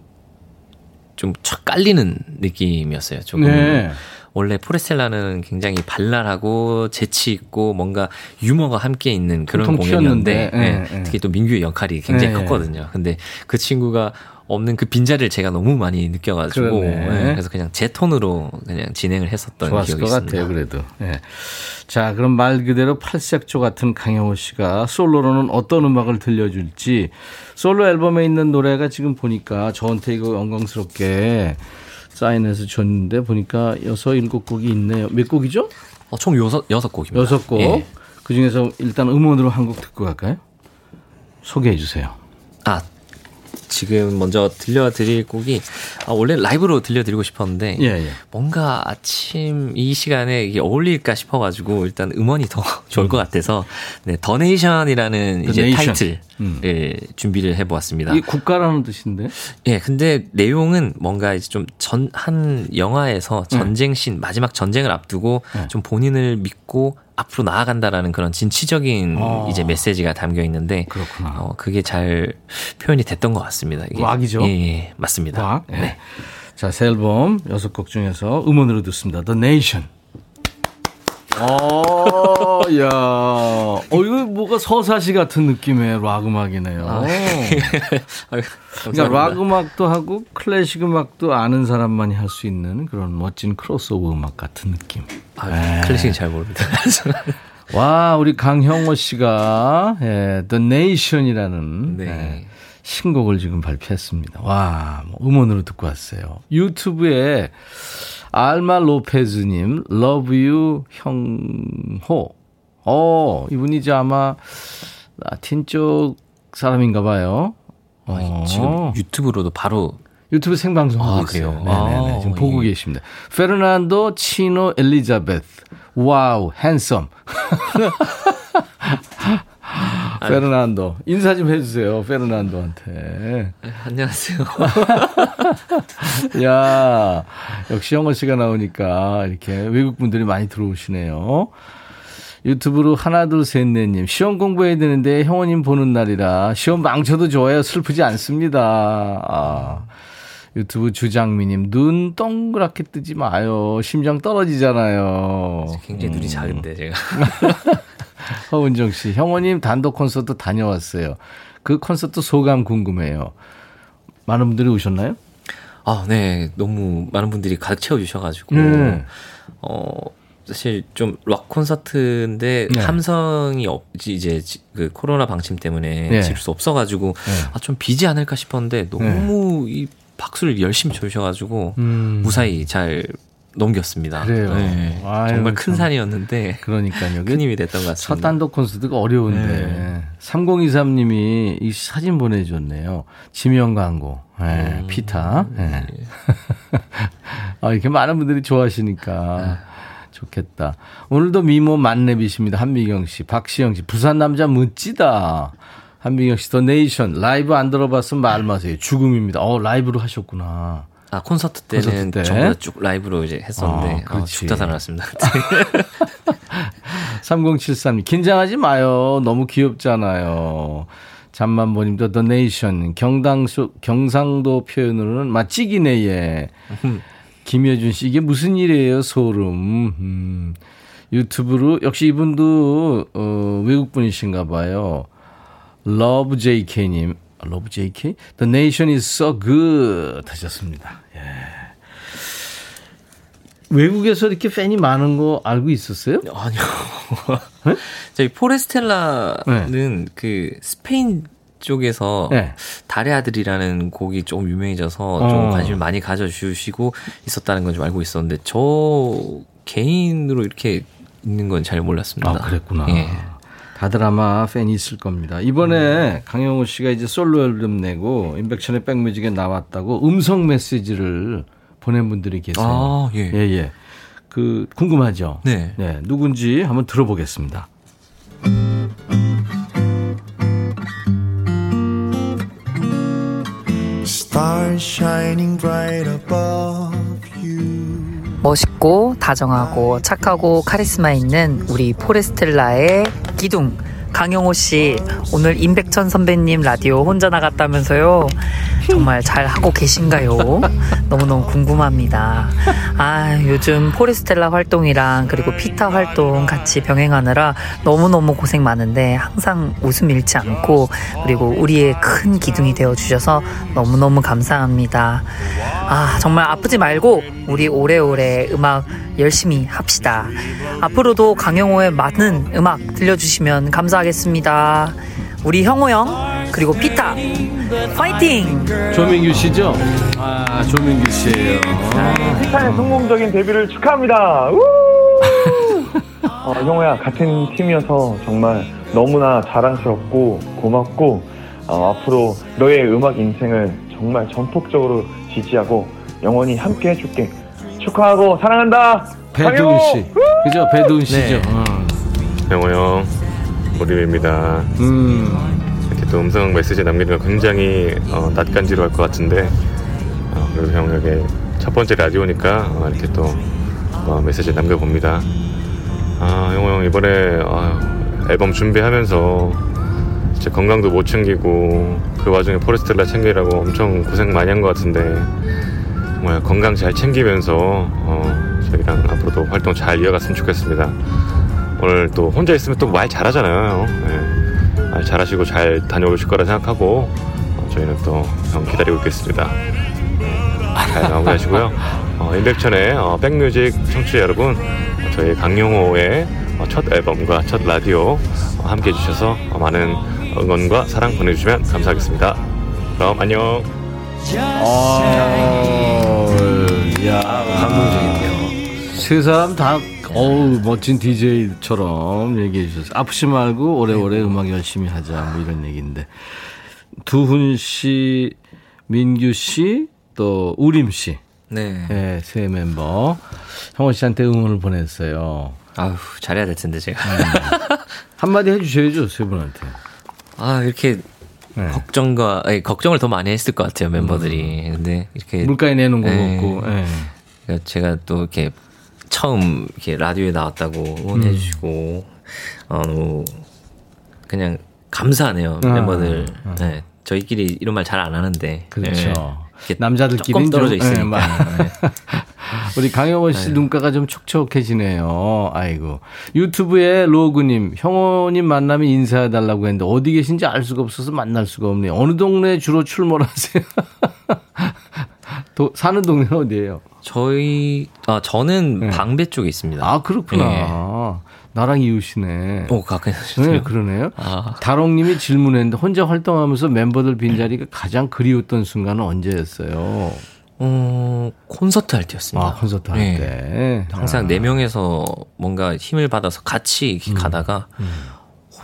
좀촥 깔리는 느낌이었어요. 조금 네. 원래 포레스텔라는 굉장히 발랄하고 재치 있고 뭔가 유머가 함께 있는 그런 공연이었는데 네, 예, 예. 특히 또 민규의 역할이 굉장히 네. 컸거든요. 근데 그 친구가 없는 그 빈자리를 제가 너무 많이 느껴가지고. 네, 그래서 그냥 제 톤으로 그냥 진행을 했었던 좋았을 기억이 것 있습니다. 같아요, 그래도. 예. 자, 그럼 말 그대로 팔색조 같은 강영호 씨가 솔로로는 어떤 음악을 들려줄지 솔로 앨범에 있는 노래가 지금 보니까 저한테 이거 영광스럽게 사인해서 줬는데 보니까 여섯 일곱 곡이 있네요. 몇 곡이죠? 어, 총 여섯 여섯 곡입니다. 여섯 곡. 예. 그 중에서 일단 음원으로 한 곡 듣고 갈까요? 소개해 주세요. 아 지금 먼저 들려드릴 곡이 아, 원래 라이브로 들려드리고 싶었는데 예, 예. 뭔가 아침 이 시간에 이게 어울릴까 싶어가지고 일단 음원이 더 좋을 것 같아서 네 더네이션이라는 The 이제 Nation. 타이틀을 음. 준비를 해보았습니다. 이 국가라는 뜻인데. 예, 근데 내용은 뭔가 이제 좀 전 한 영화에서 네. 전쟁 신 마지막 전쟁을 앞두고 좀 본인을 믿고 앞으로 나아간다라는 그런 진취적인 어. 이제 메시지가 담겨 있는데 그렇구나. 어, 그게 잘 표현이 됐던 것 같습니다. 이게. 락이죠? 예, 예, 맞습니다. 락. 예. 네. 자, 새 앨범 여섯 곡 중에서 음원으로 듣습니다. The Nation. 어, 야. 어, 이거 뭐가 서사시 같은 느낌의 락 음악이네요. 아유, 그러니까 감사합니다. 락 음악도 하고 클래식 음악도 아는 사람만이 할 수 있는 그런 멋진 크로스오버 음악 같은 느낌. 아유, 클래식은 잘 모릅니다. 와, 우리 강형호 씨가 예, The Nation이라는 네. 예, 신곡을 지금 발표했습니다. 와, 뭐 음원으로 듣고 왔어요. 유튜브에 알마 로페즈님, Love You 형호. 어, 이분이 이제 아마 라틴 쪽 사람인가 봐요. 어. 지금 유튜브로도 바로 유튜브 생방송 하고 아, 있어요. 네네네. 아, 지금 보고 예. 계십니다. 페르난도 치노 엘리자베스. Wow, handsome. 페르난도. 인사 좀 해주세요. 페르난도한테. 안녕하세요. 야 역시 영어 씨가 나오니까 이렇게 외국 분들이 많이 들어오시네요. 유튜브로 하나 둘셋넷님 시험 공부해야 되는데 형원님 보는 날이라 시험 망쳐도 좋아요 슬프지 않습니다. 아, 유튜브 주장미님, 눈 동그랗게 뜨지 마요. 심장 떨어지잖아요. 굉장히 눈이 음. 작은데 제가. 허은정 씨, 형원님 단독 콘서트 다녀왔어요. 그 콘서트 소감 궁금해요. 많은 분들이 오셨나요? 아, 네. 너무 많은 분들이 가득 채워주셔가지고. 네. 어, 사실 좀 락 콘서트인데 네. 함성이 없지, 이제 지- 그 코로나 방침 때문에 네. 지을 수 없어가지고 아, 좀 비지 않을까 싶었는데 너무 이 박수를 열심히 쳐주셔가지고 음. 무사히 잘 넘겼습니다. 그래요. 네. 아유, 정말 큰 참. 산이었는데 그러니까요. 큰 힘이 됐던 것 같습니다. 단독 콘서트가 어려운데 네. 3023님이 이 사진 보내줬네요. 지면 광고, 음. 네, PITTA. 네. 아, 이렇게 많은 분들이 좋아하시니까 좋겠다. 오늘도 미모 만렙이십니다. 한미경 씨, 박시영 씨, 부산 남자 멋지다. 한미경 씨, The Nation 라이브 안 들어봤으면 말 마세요. 죽음입니다. 어 라이브로 하셨구나. 아 콘서트 때는 콘서트 때? 전부 다 쭉 라이브로 이제 했었는데 아, 아. 죽다 살아났습니다. 3073님, 긴장하지 마요. 너무 귀엽잖아요. 잠만보님도 더 네이션, 경당수, 경상도 표현으로는 맛찌기네, 예. 김여준 씨, 이게 무슨 일이에요, 소름. 음. 유튜브로, 역시 이분도, 어, 외국 분이신가 봐요. Love JK님, Love JK? The nation is so good. 하셨습니다. 예. 외국에서 이렇게 팬이 많은 거 알고 있었어요? 아니요. 저희 포레스텔라는 그 스페인 쪽에서 네. 달의 아들이라는 곡이 조금 유명해져서 어. 좀 관심을 많이 가져주시고 있었다는 건 좀 알고 있었는데 저 개인으로 이렇게 있는 건 잘 몰랐습니다. 아, 그랬구나. 예. 다들 아마 팬이 있을 겁니다. 이번에 강영호 씨가 이제 솔로 앨범 내고 인백션의 백뮤직에 나왔다고 음성 메시지를 보낸 분들이 계세요. 아, 예. 예, 예. 그 궁금하죠? 네. 네, 누군지 한번 들어보겠습니다. Stars shining bright above you. 멋있고 다정하고 착하고 카리스마 있는 우리 포레스텔라의 기둥. 강영호 씨 오늘 임백천 선배님 라디오 혼자 나갔다면서요 정말 잘 하고 계신가요? 너무너무 궁금합니다. 아 요즘 포레스텔라 활동이랑 그리고 피타 활동 같이 병행하느라 너무너무 고생 많은데 항상 웃음 잃지 않고 그리고 우리의 큰 기둥이 되어 주셔서 너무너무 감사합니다. 아 정말 아프지 말고 우리 오래오래 음악 열심히 합시다. 앞으로도 강영호의 많은 음악 들려주시면 감사하겠습니다. 우리 형호 형 그리고 피타 파이팅! 조민규 씨죠? 아, 조민규 씨예요. 피타의 성공적인 데뷔를 축하합니다. 우! 어, 형호야 같은 팀이어서 정말 너무나 자랑스럽고 고맙고 어, 앞으로 너의 음악 인생을 정말 전폭적으로 지지하고 영원히 함께 해줄게. 축하하고 사랑한다. 배두은 강영호! 씨. 그죠? 배두은 씨죠? 어. 영호 형, 오리입니다. 음. 이렇게 또 음성 메시지 남기는 거 굉장히 어, 낯간지러 할것 같은데, 어, 그래도 형 여기 첫 번째 라디오니까 어, 이렇게 또 어, 메시지 남겨봅니다. 아, 영호 형 이번에 아, 앨범 준비하면서 진짜 건강도 못 챙기고 그 와중에 포레스텔라 챙기라고 엄청 고생 많이 한 것 같은데 정말 건강 잘 챙기면서 어, 저희랑 앞으로도 활동 잘 이어갔으면 좋겠습니다. 오늘 또 혼자 있으면 또 말 잘하잖아요. 예. 말 잘하시고 잘 다녀오실 거라 생각하고 어, 저희는 또형 기다리고 있겠습니다. 예. 잘 마무리하시고요. 어, 임백천의 어, 백뮤직 청취자 여러분, 어, 저희 강용호의 어, 첫 앨범과 첫 라디오 어, 함께 해주셔서 어, 많은 응원과 사랑 보내주시면 감사하겠습니다. 그럼 안녕. 아, 야, 감동적인데요. 세 사람 다, 어우, 멋진 DJ처럼 얘기해 주셨어요. 아프지 말고 오래오래 음악 열심히 하자, 뭐 이런 얘기인데. 두훈 씨, 민규 씨, 또 우림 씨. 네. 네, 세 멤버. 형원 씨한테 응원을 보냈어요. 아휴 잘해야 될 텐데 제가. 한마디 해주셔야죠, 세 분한테. 아 이렇게 네. 걱정과 아니, 걱정을 더 많이 했을 것 같아요 멤버들이. 근데 이렇게 물가에 내는 거 네. 같고, 예. 그러니까 제가 또 이렇게 처음 이렇게 라디오에 나왔다고 응원해 음. 주시고 어 너무 그냥 감사하네요 아, 멤버들. 아. 네. 저희끼리 이런 말 잘 안 하는데. 그렇죠. 네. 이렇게 남자들끼리는 조금 떨어져 좀, 예, 있으니까. 막- 네. 우리 강영호 씨 아유. 눈가가 좀 촉촉해지네요. 아이고. 유튜브에 로그님, 형호님 만나면 인사해달라고 했는데 어디 계신지 알 수가 없어서 만날 수가 없네요. 어느 동네에 주로 출몰하세요? 도- 사는 동네는 어디예요? 저희 아 저는 네. 방배 쪽에 있습니다. 아, 그렇구나. 예. 나랑 이웃이네. 오 가까이 네, 그러네요. 아. 다롱님이 질문했는데 혼자 활동하면서 멤버들 빈자리가 가장 그리웠던 순간은 언제였어요? 어 콘서트 할 때였습니다. 아, 콘서트 할 네. 때. 항상 아. 네 명에서 뭔가 힘을 받아서 같이 음. 가다가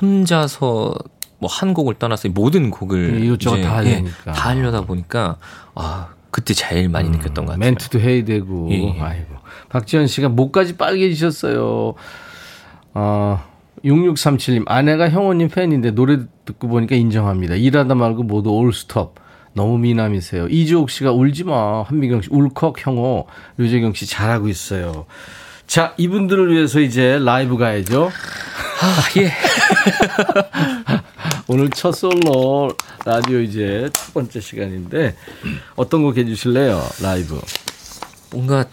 혼자서 뭐 한 곡을 떠나서 모든 곡을 예, 이것저것 다 예, 하려니까. 다 하려다 보니까 아 그때 제일 많이 느꼈던 것 같아요. 멘트도 해야 되고. 예, 예. 아이고. 박지현 씨가 목까지 빨개지셨어요. 아, 6637님, 아내가 형호님 팬인데 노래 듣고 보니까 인정합니다. 일하다 말고 모두 올 스톱. 너무 미남이세요. 이주옥 씨가 울지 마. 한미경 씨, 울컥 형호. 유재경 씨 잘하고 있어요. 자, 이분들을 위해서 이제 라이브 가야죠. 아, 예. 오늘 첫 솔로 라디오 이제 첫 번째 시간인데 어떤 곡 해주실래요? 라이브. 뭔가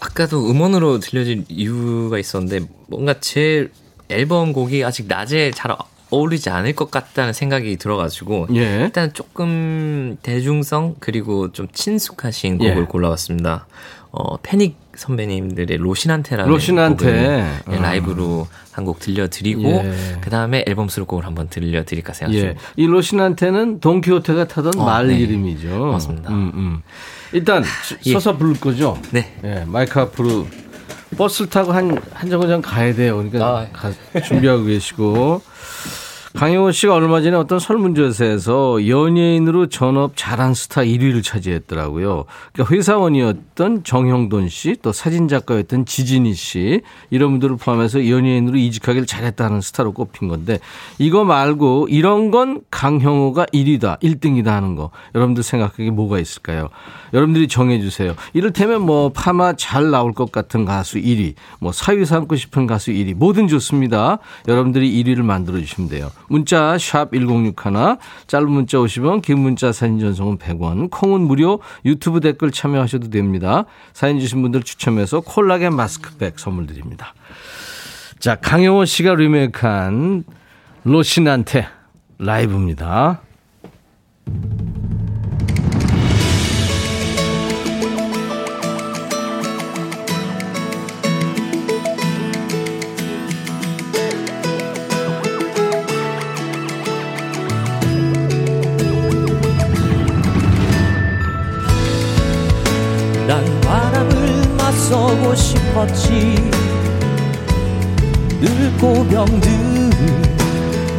아까도 음원으로 들려진 이유가 있었는데 뭔가 제 앨범 곡이 아직 낮에 잘 어울리지 않을 것 같다는 생각이 들어가지고 예. 일단 조금 대중성 그리고 좀 친숙하신 곡을 예. 골라왔습니다. 어, 패닉 선배님들의 로신한테라는 로신한테. 곡을 예, 어. 라이브로 한 곡 들려드리고 예. 그 다음에 앨범 수록곡을 한번 들려드릴까 생각 예. 중입니다. 이 로신한테는 돈키호테가 타던 어, 말 네. 이름이죠. 맞습니다. 음, 음. 일단 예. 서서 부를 거죠? 네. 예, 마이크 앞으로 버스를 타고 한, 한 정거장 가야 돼요. 그러니까 아. 가- 준비하고 계시고. 강영호 씨가 얼마 전에 어떤 설문조사에서 연예인으로 전업 잘한 스타 1위를 차지했더라고요. 그러니까 회사원이었던 정형돈 씨, 또 사진작가였던 지진희 씨, 이런 분들을 포함해서 연예인으로 이직하기를 잘했다는 스타로 꼽힌 건데, 이거 말고 이런 건 강형호가 1위다, 1등이다 하는 거, 여러분들 생각하기에 뭐가 있을까요? 여러분들이 정해주세요. 이를테면 뭐 파마 잘 나올 것 같은 가수 1위, 뭐 사위 삼고 싶은 가수 1위, 뭐든 좋습니다. 여러분들이 1위를 만들어 주시면 돼요. 문자 샵 1061, 짧은 문자 50원, 긴 문자 사진 전송은 100원, 콩은 무료, 유튜브 댓글 참여하셔도 됩니다. 사연 주신 분들 추첨해서 콜라겐 마스크백 선물 드립니다. 자, 강영호 씨가 리메이크한 로신한테 라이브입니다. 난 바람을 맞서고 싶었지. 늙고 병든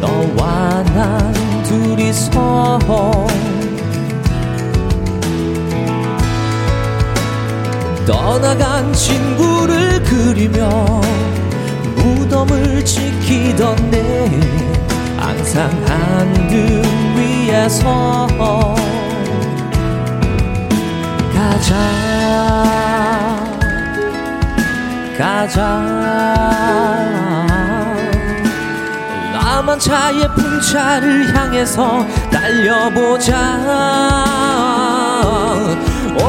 너와 난 둘이서. 떠나간 친구를 그리며 무덤을 지키던 내 항상 한등 위에서 가자. 가자. 나만 차의 풍차를 향해서 달려보자. 오,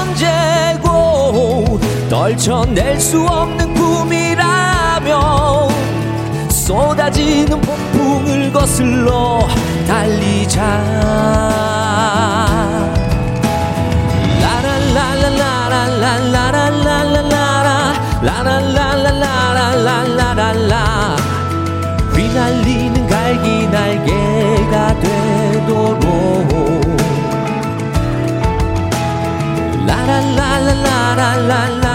언제고 떨쳐낼 수 없는 꿈이라면 쏟아지는 폭풍을 거슬러 달리자 라라라라라라라라라 라라라라라라라라 휘날리는 갈기 날개가 되도록 라라라라라라라라라라라라라라라라라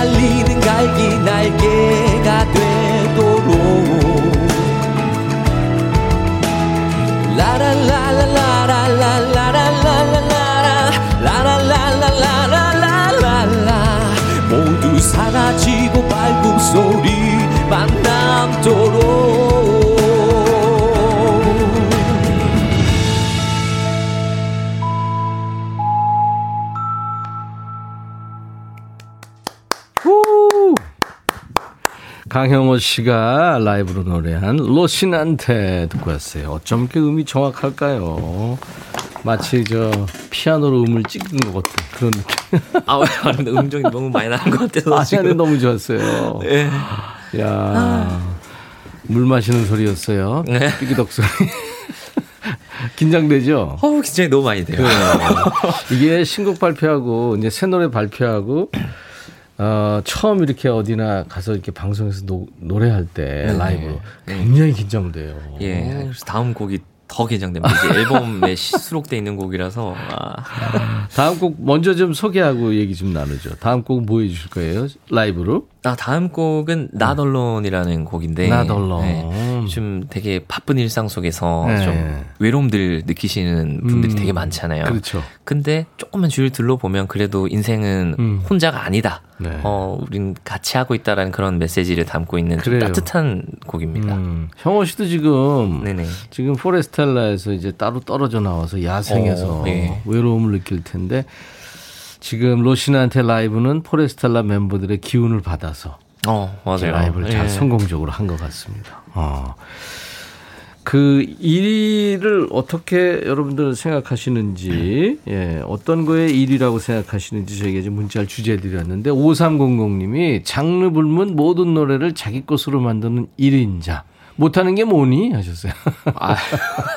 날리는 갈기 날개가 되도록. 라라라. 강형호 씨가 라이브로 노래한 로신한테 듣고 왔어요. 어쩜 이렇게 음이 정확할까요? 마치 저 피아노로 음을 찍은 것 같은 그런 느낌. 아, 왜 근데 음정이 너무 많이 나는 것 같아서 아니, 지금. 너무 좋았어요. 네. 야, 물 마시는 소리였어요. 네. 삐기덕 소리. 긴장되죠? 어우, 긴장이 너무 많이 돼요. 이게 신곡 발표하고 이제 새 노래 발표하고 어, 처음 이렇게 어디나 가서 이렇게 방송에서 노, 노래할 때 네. 라이브로 네. 굉장히 긴장돼요. 예. 그래서 다음 곡이 더 긴장됩니다. 이제 앨범에 시- 수록돼 있는 곡이라서. 아, 다음 곡 먼저 좀 소개하고 얘기 좀 나누죠. 다음 곡 뭐 해주실 거예요? 라이브로? 아, 다음 곡은 Not Alone이라는 곡인데. Alone. 네, 좀 되게 바쁜 일상 속에서 네. 좀 외로움들 느끼시는 분들이 음, 되게 많잖아요. 그렇죠. 근데 조금만 주위를 둘러보면 그래도 인생은 음. 혼자가 아니다. 네. 어, 우린 같이 하고 있다라는 그런 메시지를 담고 있는. 따뜻한 곡입니다. 음, 형호 씨도 지금 네네. 지금 포레스텔라에서 이제 따로 떨어져 나와서 야생에서 어, 예. 외로움을 느낄 텐데 지금 로시나한테 라이브는 포레스텔라 멤버들의 기운을 받아서 어, 맞아요. 라이브를 잘 예. 성공적으로 한 것 같습니다. 어. 그 1위를 어떻게 여러분들은 생각하시는지, 예, 어떤 거에 1위라고 생각하시는지 저희가 지금 문자를 주제 드렸는데, 5300님이 장르 불문 모든 노래를 자기 것으로 만드는 1인자. 못하는 게 뭐니? 하셨어요. 아,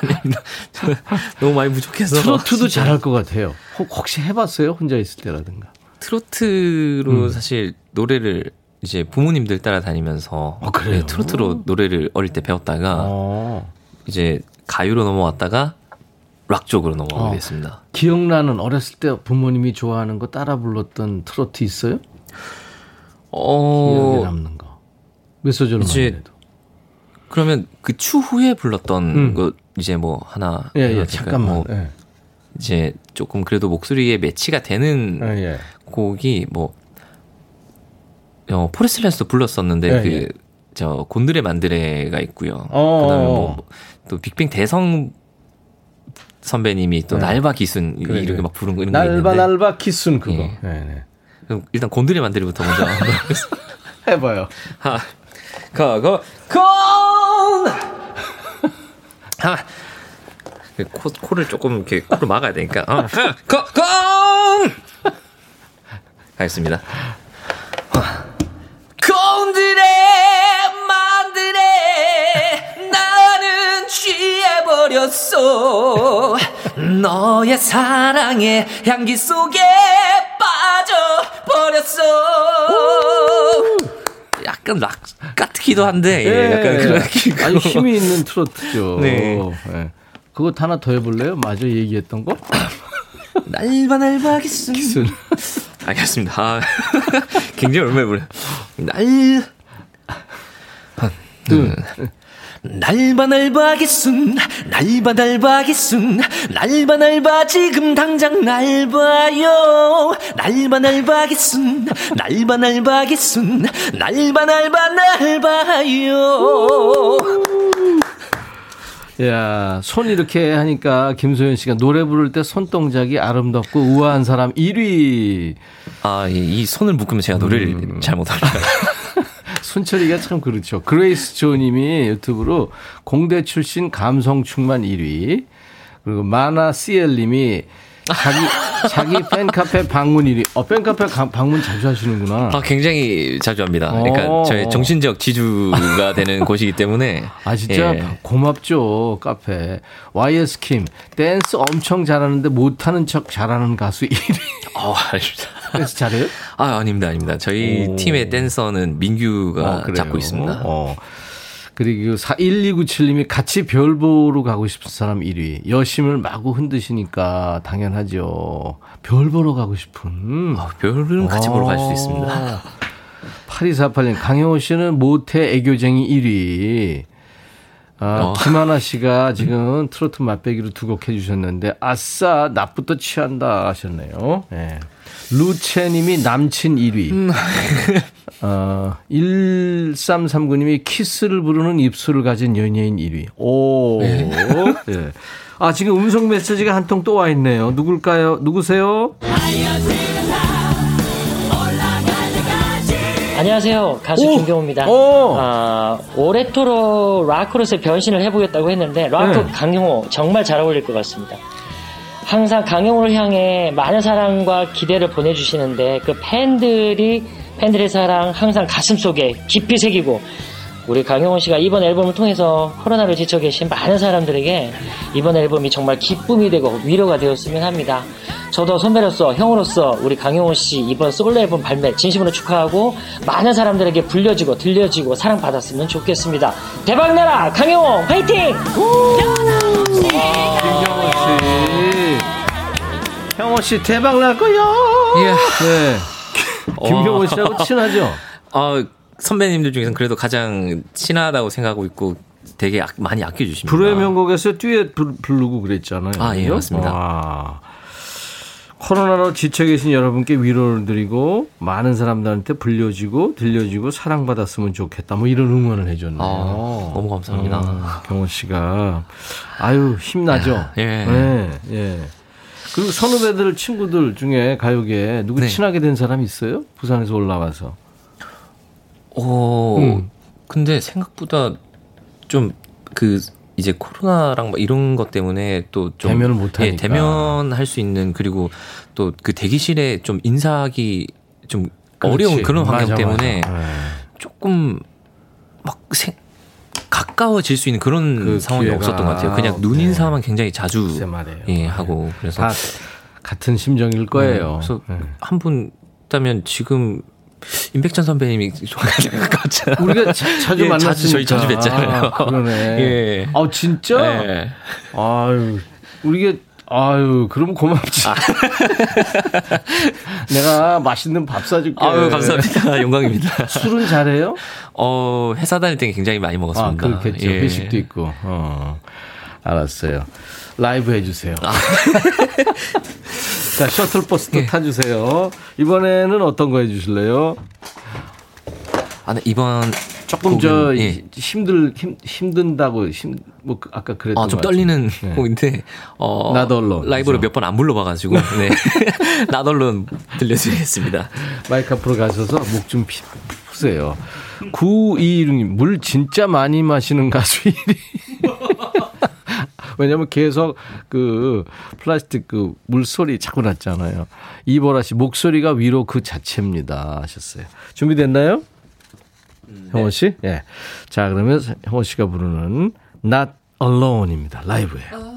너무 많이 부족해서. 트로트도. 잘할 것 같아요. 혹, 혹시 해봤어요? 혼자 있을 때라든가. 트로트로 음. 사실 노래를 이제 부모님들 따라다니면서 어, 그래요? 네, 트로트로 노래를 어릴 때 배웠다가 어. 이제 가요로 넘어왔다가 락 쪽으로 넘어가게 어. 됐습니다. 기억나는 어렸을 때 부모님이 좋아하는 거 따라 불렀던 트로트 있어요? 기억에 어, 남는 거. 몇 소절만 해도. 그러면 그 추후에 불렀던 음. 거 이제 뭐 하나 예, 예? 잠깐만. 뭐 예. 이제 조금 그래도 목소리에 매치가 되는 예, 예. 곡이 뭐 어, 포레슬랜스도 불렀었는데 예, 그 예. 저 곤드레 만드레가 있고요. 어. 그다음에 뭐 또 빅뱅 대성 선배님이 또 네. 날바 기순 그래, 이렇게 그래. 막 부른 거 이런 거 날바 있는데 날바 키순 그거. 예. 네, 네. 그럼 일단 곤드레 만드레부터 먼저 해봐요. 하곤 하. 코, 코를 조금 이렇게 코를 막아야 되니까. 어, 거, 곤 하겠습니다. 곤드레 만드레 나는 취해버렸어. 너의 사랑의 향기 속에 빠져 버렸어. 약간 락 같기도 한데, 예, 약간 그런 느낌. 아주 힘이 있는 트로트죠. 네. 예. 그것 하나 더 해볼래요? 마저 얘기했던 거? 날바 날바 기순. 기순. 알겠습니다. 아, 굉장히 오랜만에 부르 날. 음. 날바 날바 기순 날바 날바 기순 날바 날바 지금 당장 날봐요 날바 날바 기순 날바 날바 기순 날바 날바 날봐요 야, 손 이렇게 하니까 김소연 씨가 노래 부를 때 손동작이 아름답고 우아한 사람 1위. 아, 이, 이 손을 묶으면 제가 노래를 음. 잘 못합니다. 손철이가 참 그렇죠. 그레이스 조님이 유튜브로 공대 출신 감성 충만 1위. 그리고 마나 CL님이 자기 자기 팬카페 방문 1위. 어 팬카페 가- 방문 자주 하시는구나. 아, 굉장히 자주 합니다. 어. 그러니까 저의 정신적 지주가 되는 곳이기 때문에. 아 진짜 예. 고맙죠 카페. YS Kim 댄스 엄청 잘하는데 못하는 척 잘하는 가수 1위. 어, 아닙니다. 댄스 잘해요? 아, 아닙니다, 아닙니다. 저희 오. 팀의 댄서는 민규가 어, 그래요. 잡고 있습니다. 어. 그리고 1297님이 같이 별 보러 가고 싶은 사람 1위. 여심을 마구 흔드시니까 당연하죠. 별 보러 가고 싶은. 아, 별은 같이 보러 갈수 아. 있습니다. 8248님, 강형호 씨는 모태 애교쟁이 1위. 아, 어. 김하나 씨가 지금 트로트 맛배기로 두 곡 해주셨는데, 아싸, 낮부터 취한다 하셨네요. 예. 루체님이 남친 1위. 음. 어, 1339님이 키스를 부르는 입술을 가진 연예인 1위. 오. 네. 예. 아, 지금 음성 메시지가 한 통 또 와 있네요. 누굴까요? 누구세요? 안녕하세요. 가수 오! 김경호입니다. 오! 아, 올해토록 락으로서의 변신을 해보겠다고 했는데 락도 네. 강영호 정말 잘 어울릴 것 같습니다. 항상 강영호를 향해 많은 사랑과 기대를 보내주시는데 그 팬들이 팬들의 사랑 항상 가슴 속에 깊이 새기고 우리 강영호 씨가 이번 앨범을 통해서 코로나를 지쳐 계신 많은 사람들에게 이번 앨범이 정말 기쁨이 되고 위로가 되었으면 합니다. 저도 선배로서 형으로서 우리 강영호 씨 이번 솔로 앨범 발매 진심으로 축하하고 많은 사람들에게 불려지고 들려지고 사랑받았으면 좋겠습니다. 대박나라 강영호 화이팅! 김경호 씨. 형호 씨 대박 날 거요. 이야. 네. 김경호 씨하고 친하죠? 어, 선배님들 중에서는 그래도 가장 친하다고 생각하고 있고 되게 악- 많이 아껴주십니다. 불후의 명곡에서 듀엣 불- 부르고 그랬잖아요. 아, 예? 맞습니다. 와. 코로나로 지쳐 계신 여러분께 위로를 드리고 많은 사람들한테 불려지고 들려지고 사랑받았으면 좋겠다. 뭐 이런 응원을 해줬네요. 아, 너무 감사합니다. 어, 경호 씨가 아유 힘나죠. 예. 네, 예. 그리고 선후배들 친구들 중에 가요계 누구 네. 친하게 된 사람 있어요? 부산에서 올라와서. 어, 음. 근데 생각보다 좀 그 이제 코로나랑 막 이런 것 때문에 또좀 대면을 못 예, 하니까. 대면할 수 있는 그리고 또 그 대기실에 좀 인사하기 좀 그렇지. 어려운 그런 환경 맞아, 때문에 맞아. 네. 조금 막 생, 가까워질 수 있는 그런 그 상황이 없었던 것 같아요. 그냥 눈 네. 인사만 굉장히 자주. 예 하고 그래서 다 같은 심정일 거예요. 네, 그래서 네. 한분 있다면 지금 임백천 선배님이 좋아하는 것 같잖아요. 우리가 자, 자주 예, 만났으니까. 자주 저희 자주 뵀잖아요. 아, 그러네. 예. 아 진짜? 예. 아유, 우리가 아유, 그럼 고맙지. 내가 맛있는 밥 사줄게. 아유 감사합니다. 영광입니다. 술은 잘해요? 어 회사 다닐 때 굉장히 많이 아, 먹었습니다. 그렇겠죠. 예. 회식도 있고. 어. 알았어요. 라이브 해주세요. 아. 자, 셔틀버스도 예. 타주세요. 이번에는 어떤 거 해주실래요? 아, 네, 이번 조금 저 예. 힘들 힘 힘든다고 힘 뭐 아까 그랬던 아, 좀것 떨리는 네. 곡인데 어 라이브로 그죠? 몇번 안 불러봐가지고 네 나덜론 들려드리겠습니다. 마이크 앞으로 가셔서 목 좀 푸세요. 9216님, 물 진짜 많이 마시는 가수 1위. 왜냐면 계속 그 플라스틱 그 물소리 자꾸 났잖아요. 이보라 씨, 목소리가 위로 그 자체입니다. 하셨어요. 준비됐나요? 형원 씨? 예. 자, 그러면 형원 씨가 부르는 Not Alone입니다. 라이브예요.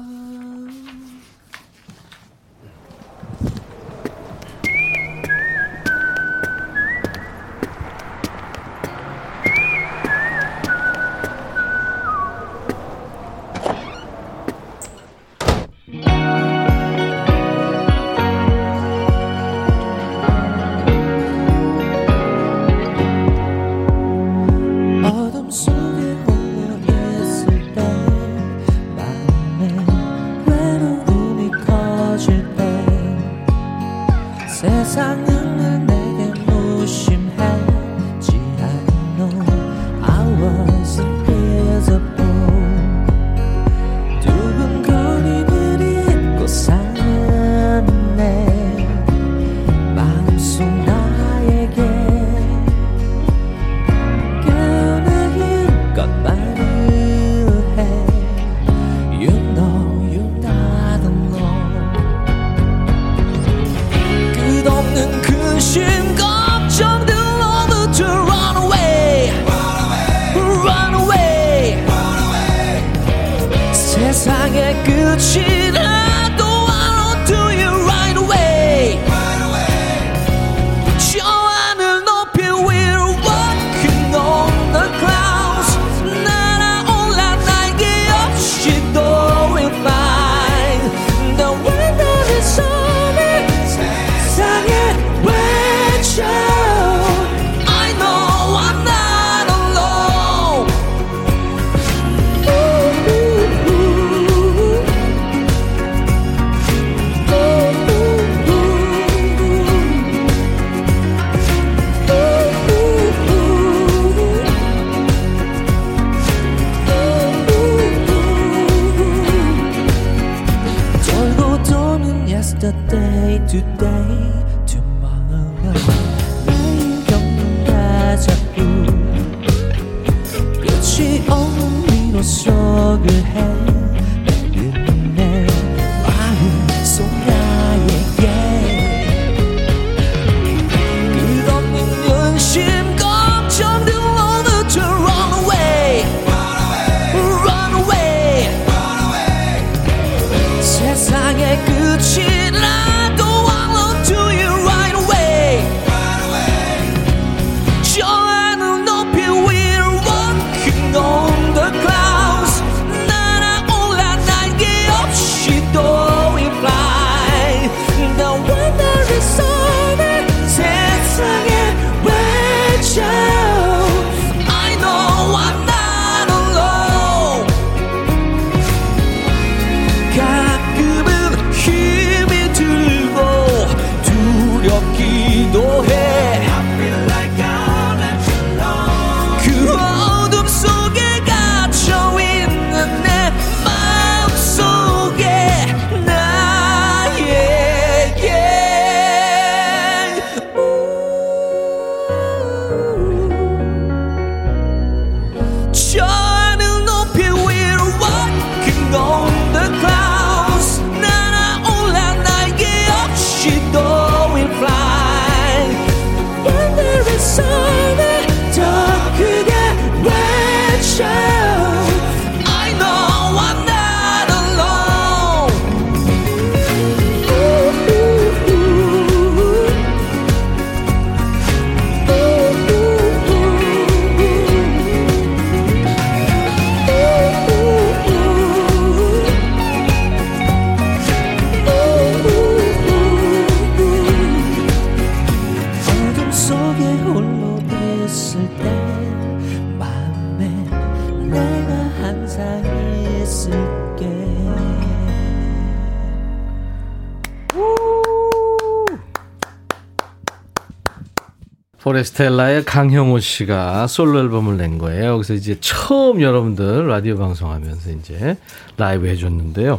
스텔라의 강형호 씨가 솔로 앨범을 낸 거예요. 그래서 이제 처음 여러분들 라디오 방송하면서 이제 라이브 해줬는데요.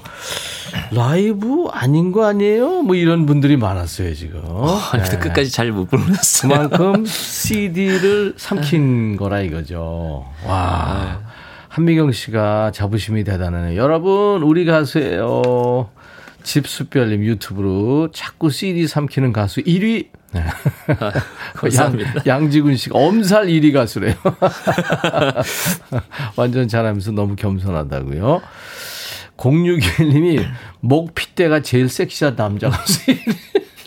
라이브 아닌 거 아니에요? 뭐 이런 분들이 많았어요, 지금. 아니, 네. 끝까지 잘 못 불렀어요. 그만큼 CD를 삼킨 거라 이거죠. 와. 한미경 씨가 자부심이 대단하네요. 여러분, 우리 가수예요. 집수별님 유튜브로 자꾸 CD 삼키는 가수 1위. 네. 감사합니다. 양, 양지군 씨가 엄살 1위 가수래요. 완전 잘하면서 너무 겸손하다고요. 0621님이 목 핏대가 제일 섹시한 남자 가수 1위.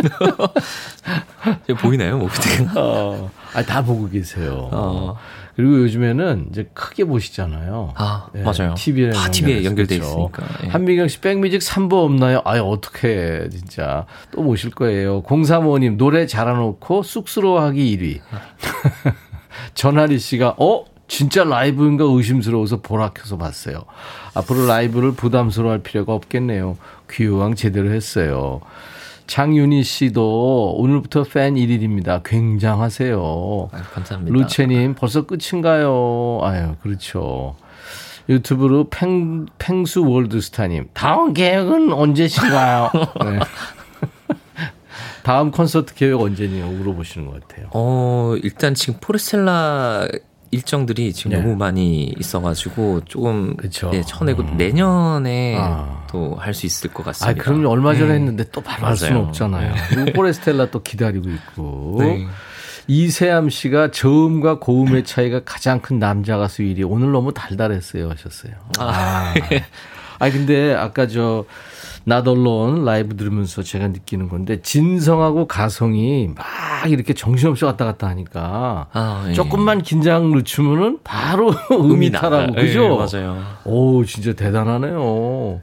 보이나요, 목표가? 어, 아, 다 보고 계세요. 어. 그리고 요즘에는 이제 크게 보시잖아요. 아, 맞아요. TV에 다 TV에 연결돼 있으니까. 예. 한미경 씨 백뮤직 3부 없나요? 아유, 어떡해, 진짜. 또 모실 거예요. 035님, 노래 잘해놓고 쑥스러워하기 1위. 전하리 씨가, 어? 진짜 라이브인가 의심스러워서 보라 켜서 봤어요. 앞으로 라이브를 부담스러워할 필요가 없겠네요. 귀요왕 제대로 했어요. 장윤희 씨도 오늘부터 팬 1일입니다. 굉장하세요. 아유, 감사합니다. 루체님 벌써 끝인가요? 아유 그렇죠. 유튜브로 팽, 팽수 월드스타님 다음 계획은 언제신가요? 네. 다음 콘서트 계획 언제냐고 물어보시는 것 같아요. 어, 일단 지금 포레스텔라 일정들이 지금 네. 너무 많이 있어가지고 조금 그쵸. 예, 쳐내고 내년에 아. 또할 수 있을 것 아, 같습니다. 그럼 얼마 전에 네. 했는데 또 바로 할 수는. 없잖아요. 네. 그리고 포레스텔라 또 기다리고 있고. 네. 이세암 씨가 저음과 고음의 차이가 가장 큰 남자 가수 1위. 오늘 너무 달달했어요 하셨어요. 아, 예. 아 근데 아까 저 나덜론 라이브 들으면서 제가 느끼는 건데 진성하고 가성이 막 이렇게 정신없이 왔다 갔다 하니까 아, 예. 조금만 긴장 늦추면은 바로 음이 타라고 나- 그죠? 예, 맞아요. 오 진짜 대단하네요.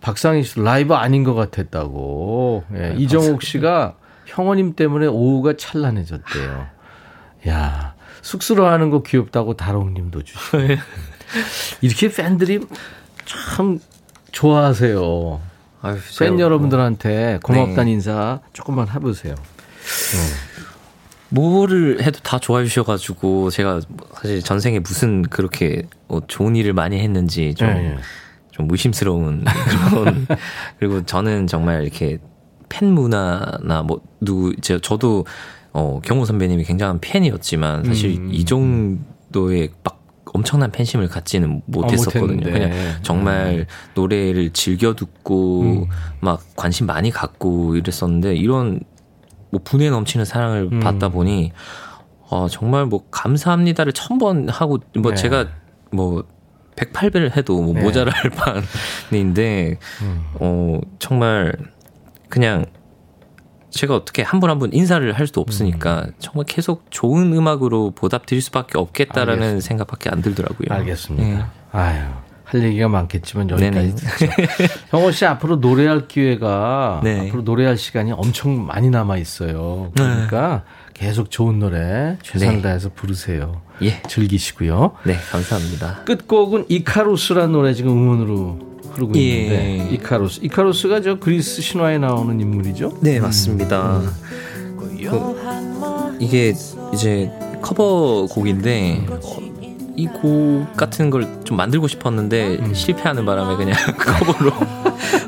박상희 씨 라이브 아닌 것 같았다고. 예, 이정옥 씨가 형원님 때문에 오후가 찬란해졌대요. 야 쑥스러워하는 거 귀엽다고 다롱님도 주시고 이렇게 팬들이 참 좋아하세요. 아유, 팬 제가 여러분들한테 고맙다는 네. 인사 조금만 해보세요. 뭐를 해도 다 좋아해 주셔가지고 제가 사실 전생에 무슨 그렇게 뭐 좋은 일을 많이 했는지 좀, 예, 예. 좀 의심스러운 그런 그리고 저는 정말 이렇게 팬 문화나 뭐 누구 제 저도 어 경호 선배님이 굉장한 팬이었지만 사실 음. 이 정도의 막 엄청난 팬심을 갖지는 못했었거든요. 못했는데. 그냥 정말 노래를 즐겨 듣고 음. 막 관심 많이 갖고 이랬었는데 이런 뭐 분에 넘치는 사랑을 음. 받다 보니 어 정말 뭐 감사합니다를 천 번 하고 뭐 네. 제가 뭐 108배를 해도 뭐 네. 모자랄 판인데 음. 어 정말 그냥 제가 어떻게 한 분 한 분 인사를 할 수도 없으니까 정말 계속 좋은 음악으로 보답 드릴 수밖에 없겠다라는 알겠습니다. 생각밖에 안 들더라고요. 알겠습니다. 예. 아유, 할 얘기가 많겠지만 여기까지. 형호 씨 앞으로 노래할 기회가 네. 앞으로 노래할 시간이 엄청 많이 남아 있어요. 그러니까 계속 좋은 노래 최선을 네. 다해서 부르세요. 예. 즐기시고요. 네, 감사합니다. 끝곡은 이카루스라는 노래 지금 음원으로 흐르고 예. 있는데 이카루스. 이카루스가 저 그리스 신화에 나오는 인물이죠? 네, 맞습니다. 그, 이게 이제 커버 곡인데 어, 이곡 같은 걸 좀 만들고 싶었는데 실패하는 바람에 그냥 커버로.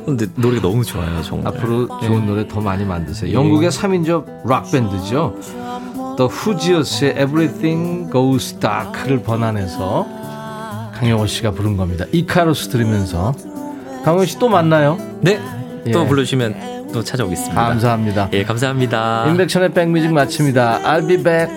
근데 노래가 너무 좋아요, 정말. 앞으로 좋은 노래 더 많이 만드세요. 영국의 3인조 락 밴드죠. The Who's의 Everything Goes Dark를 번안해서 강영호 씨가 부른 겁니다. 이카루스 들으면서 강영호 씨또 만나요. 네, 또 예. 불러주시면 또 찾아오겠습니다. 감사합니다. 예, 감사합니다. 인백천의 백뮤직 마칩니다. I'll be back.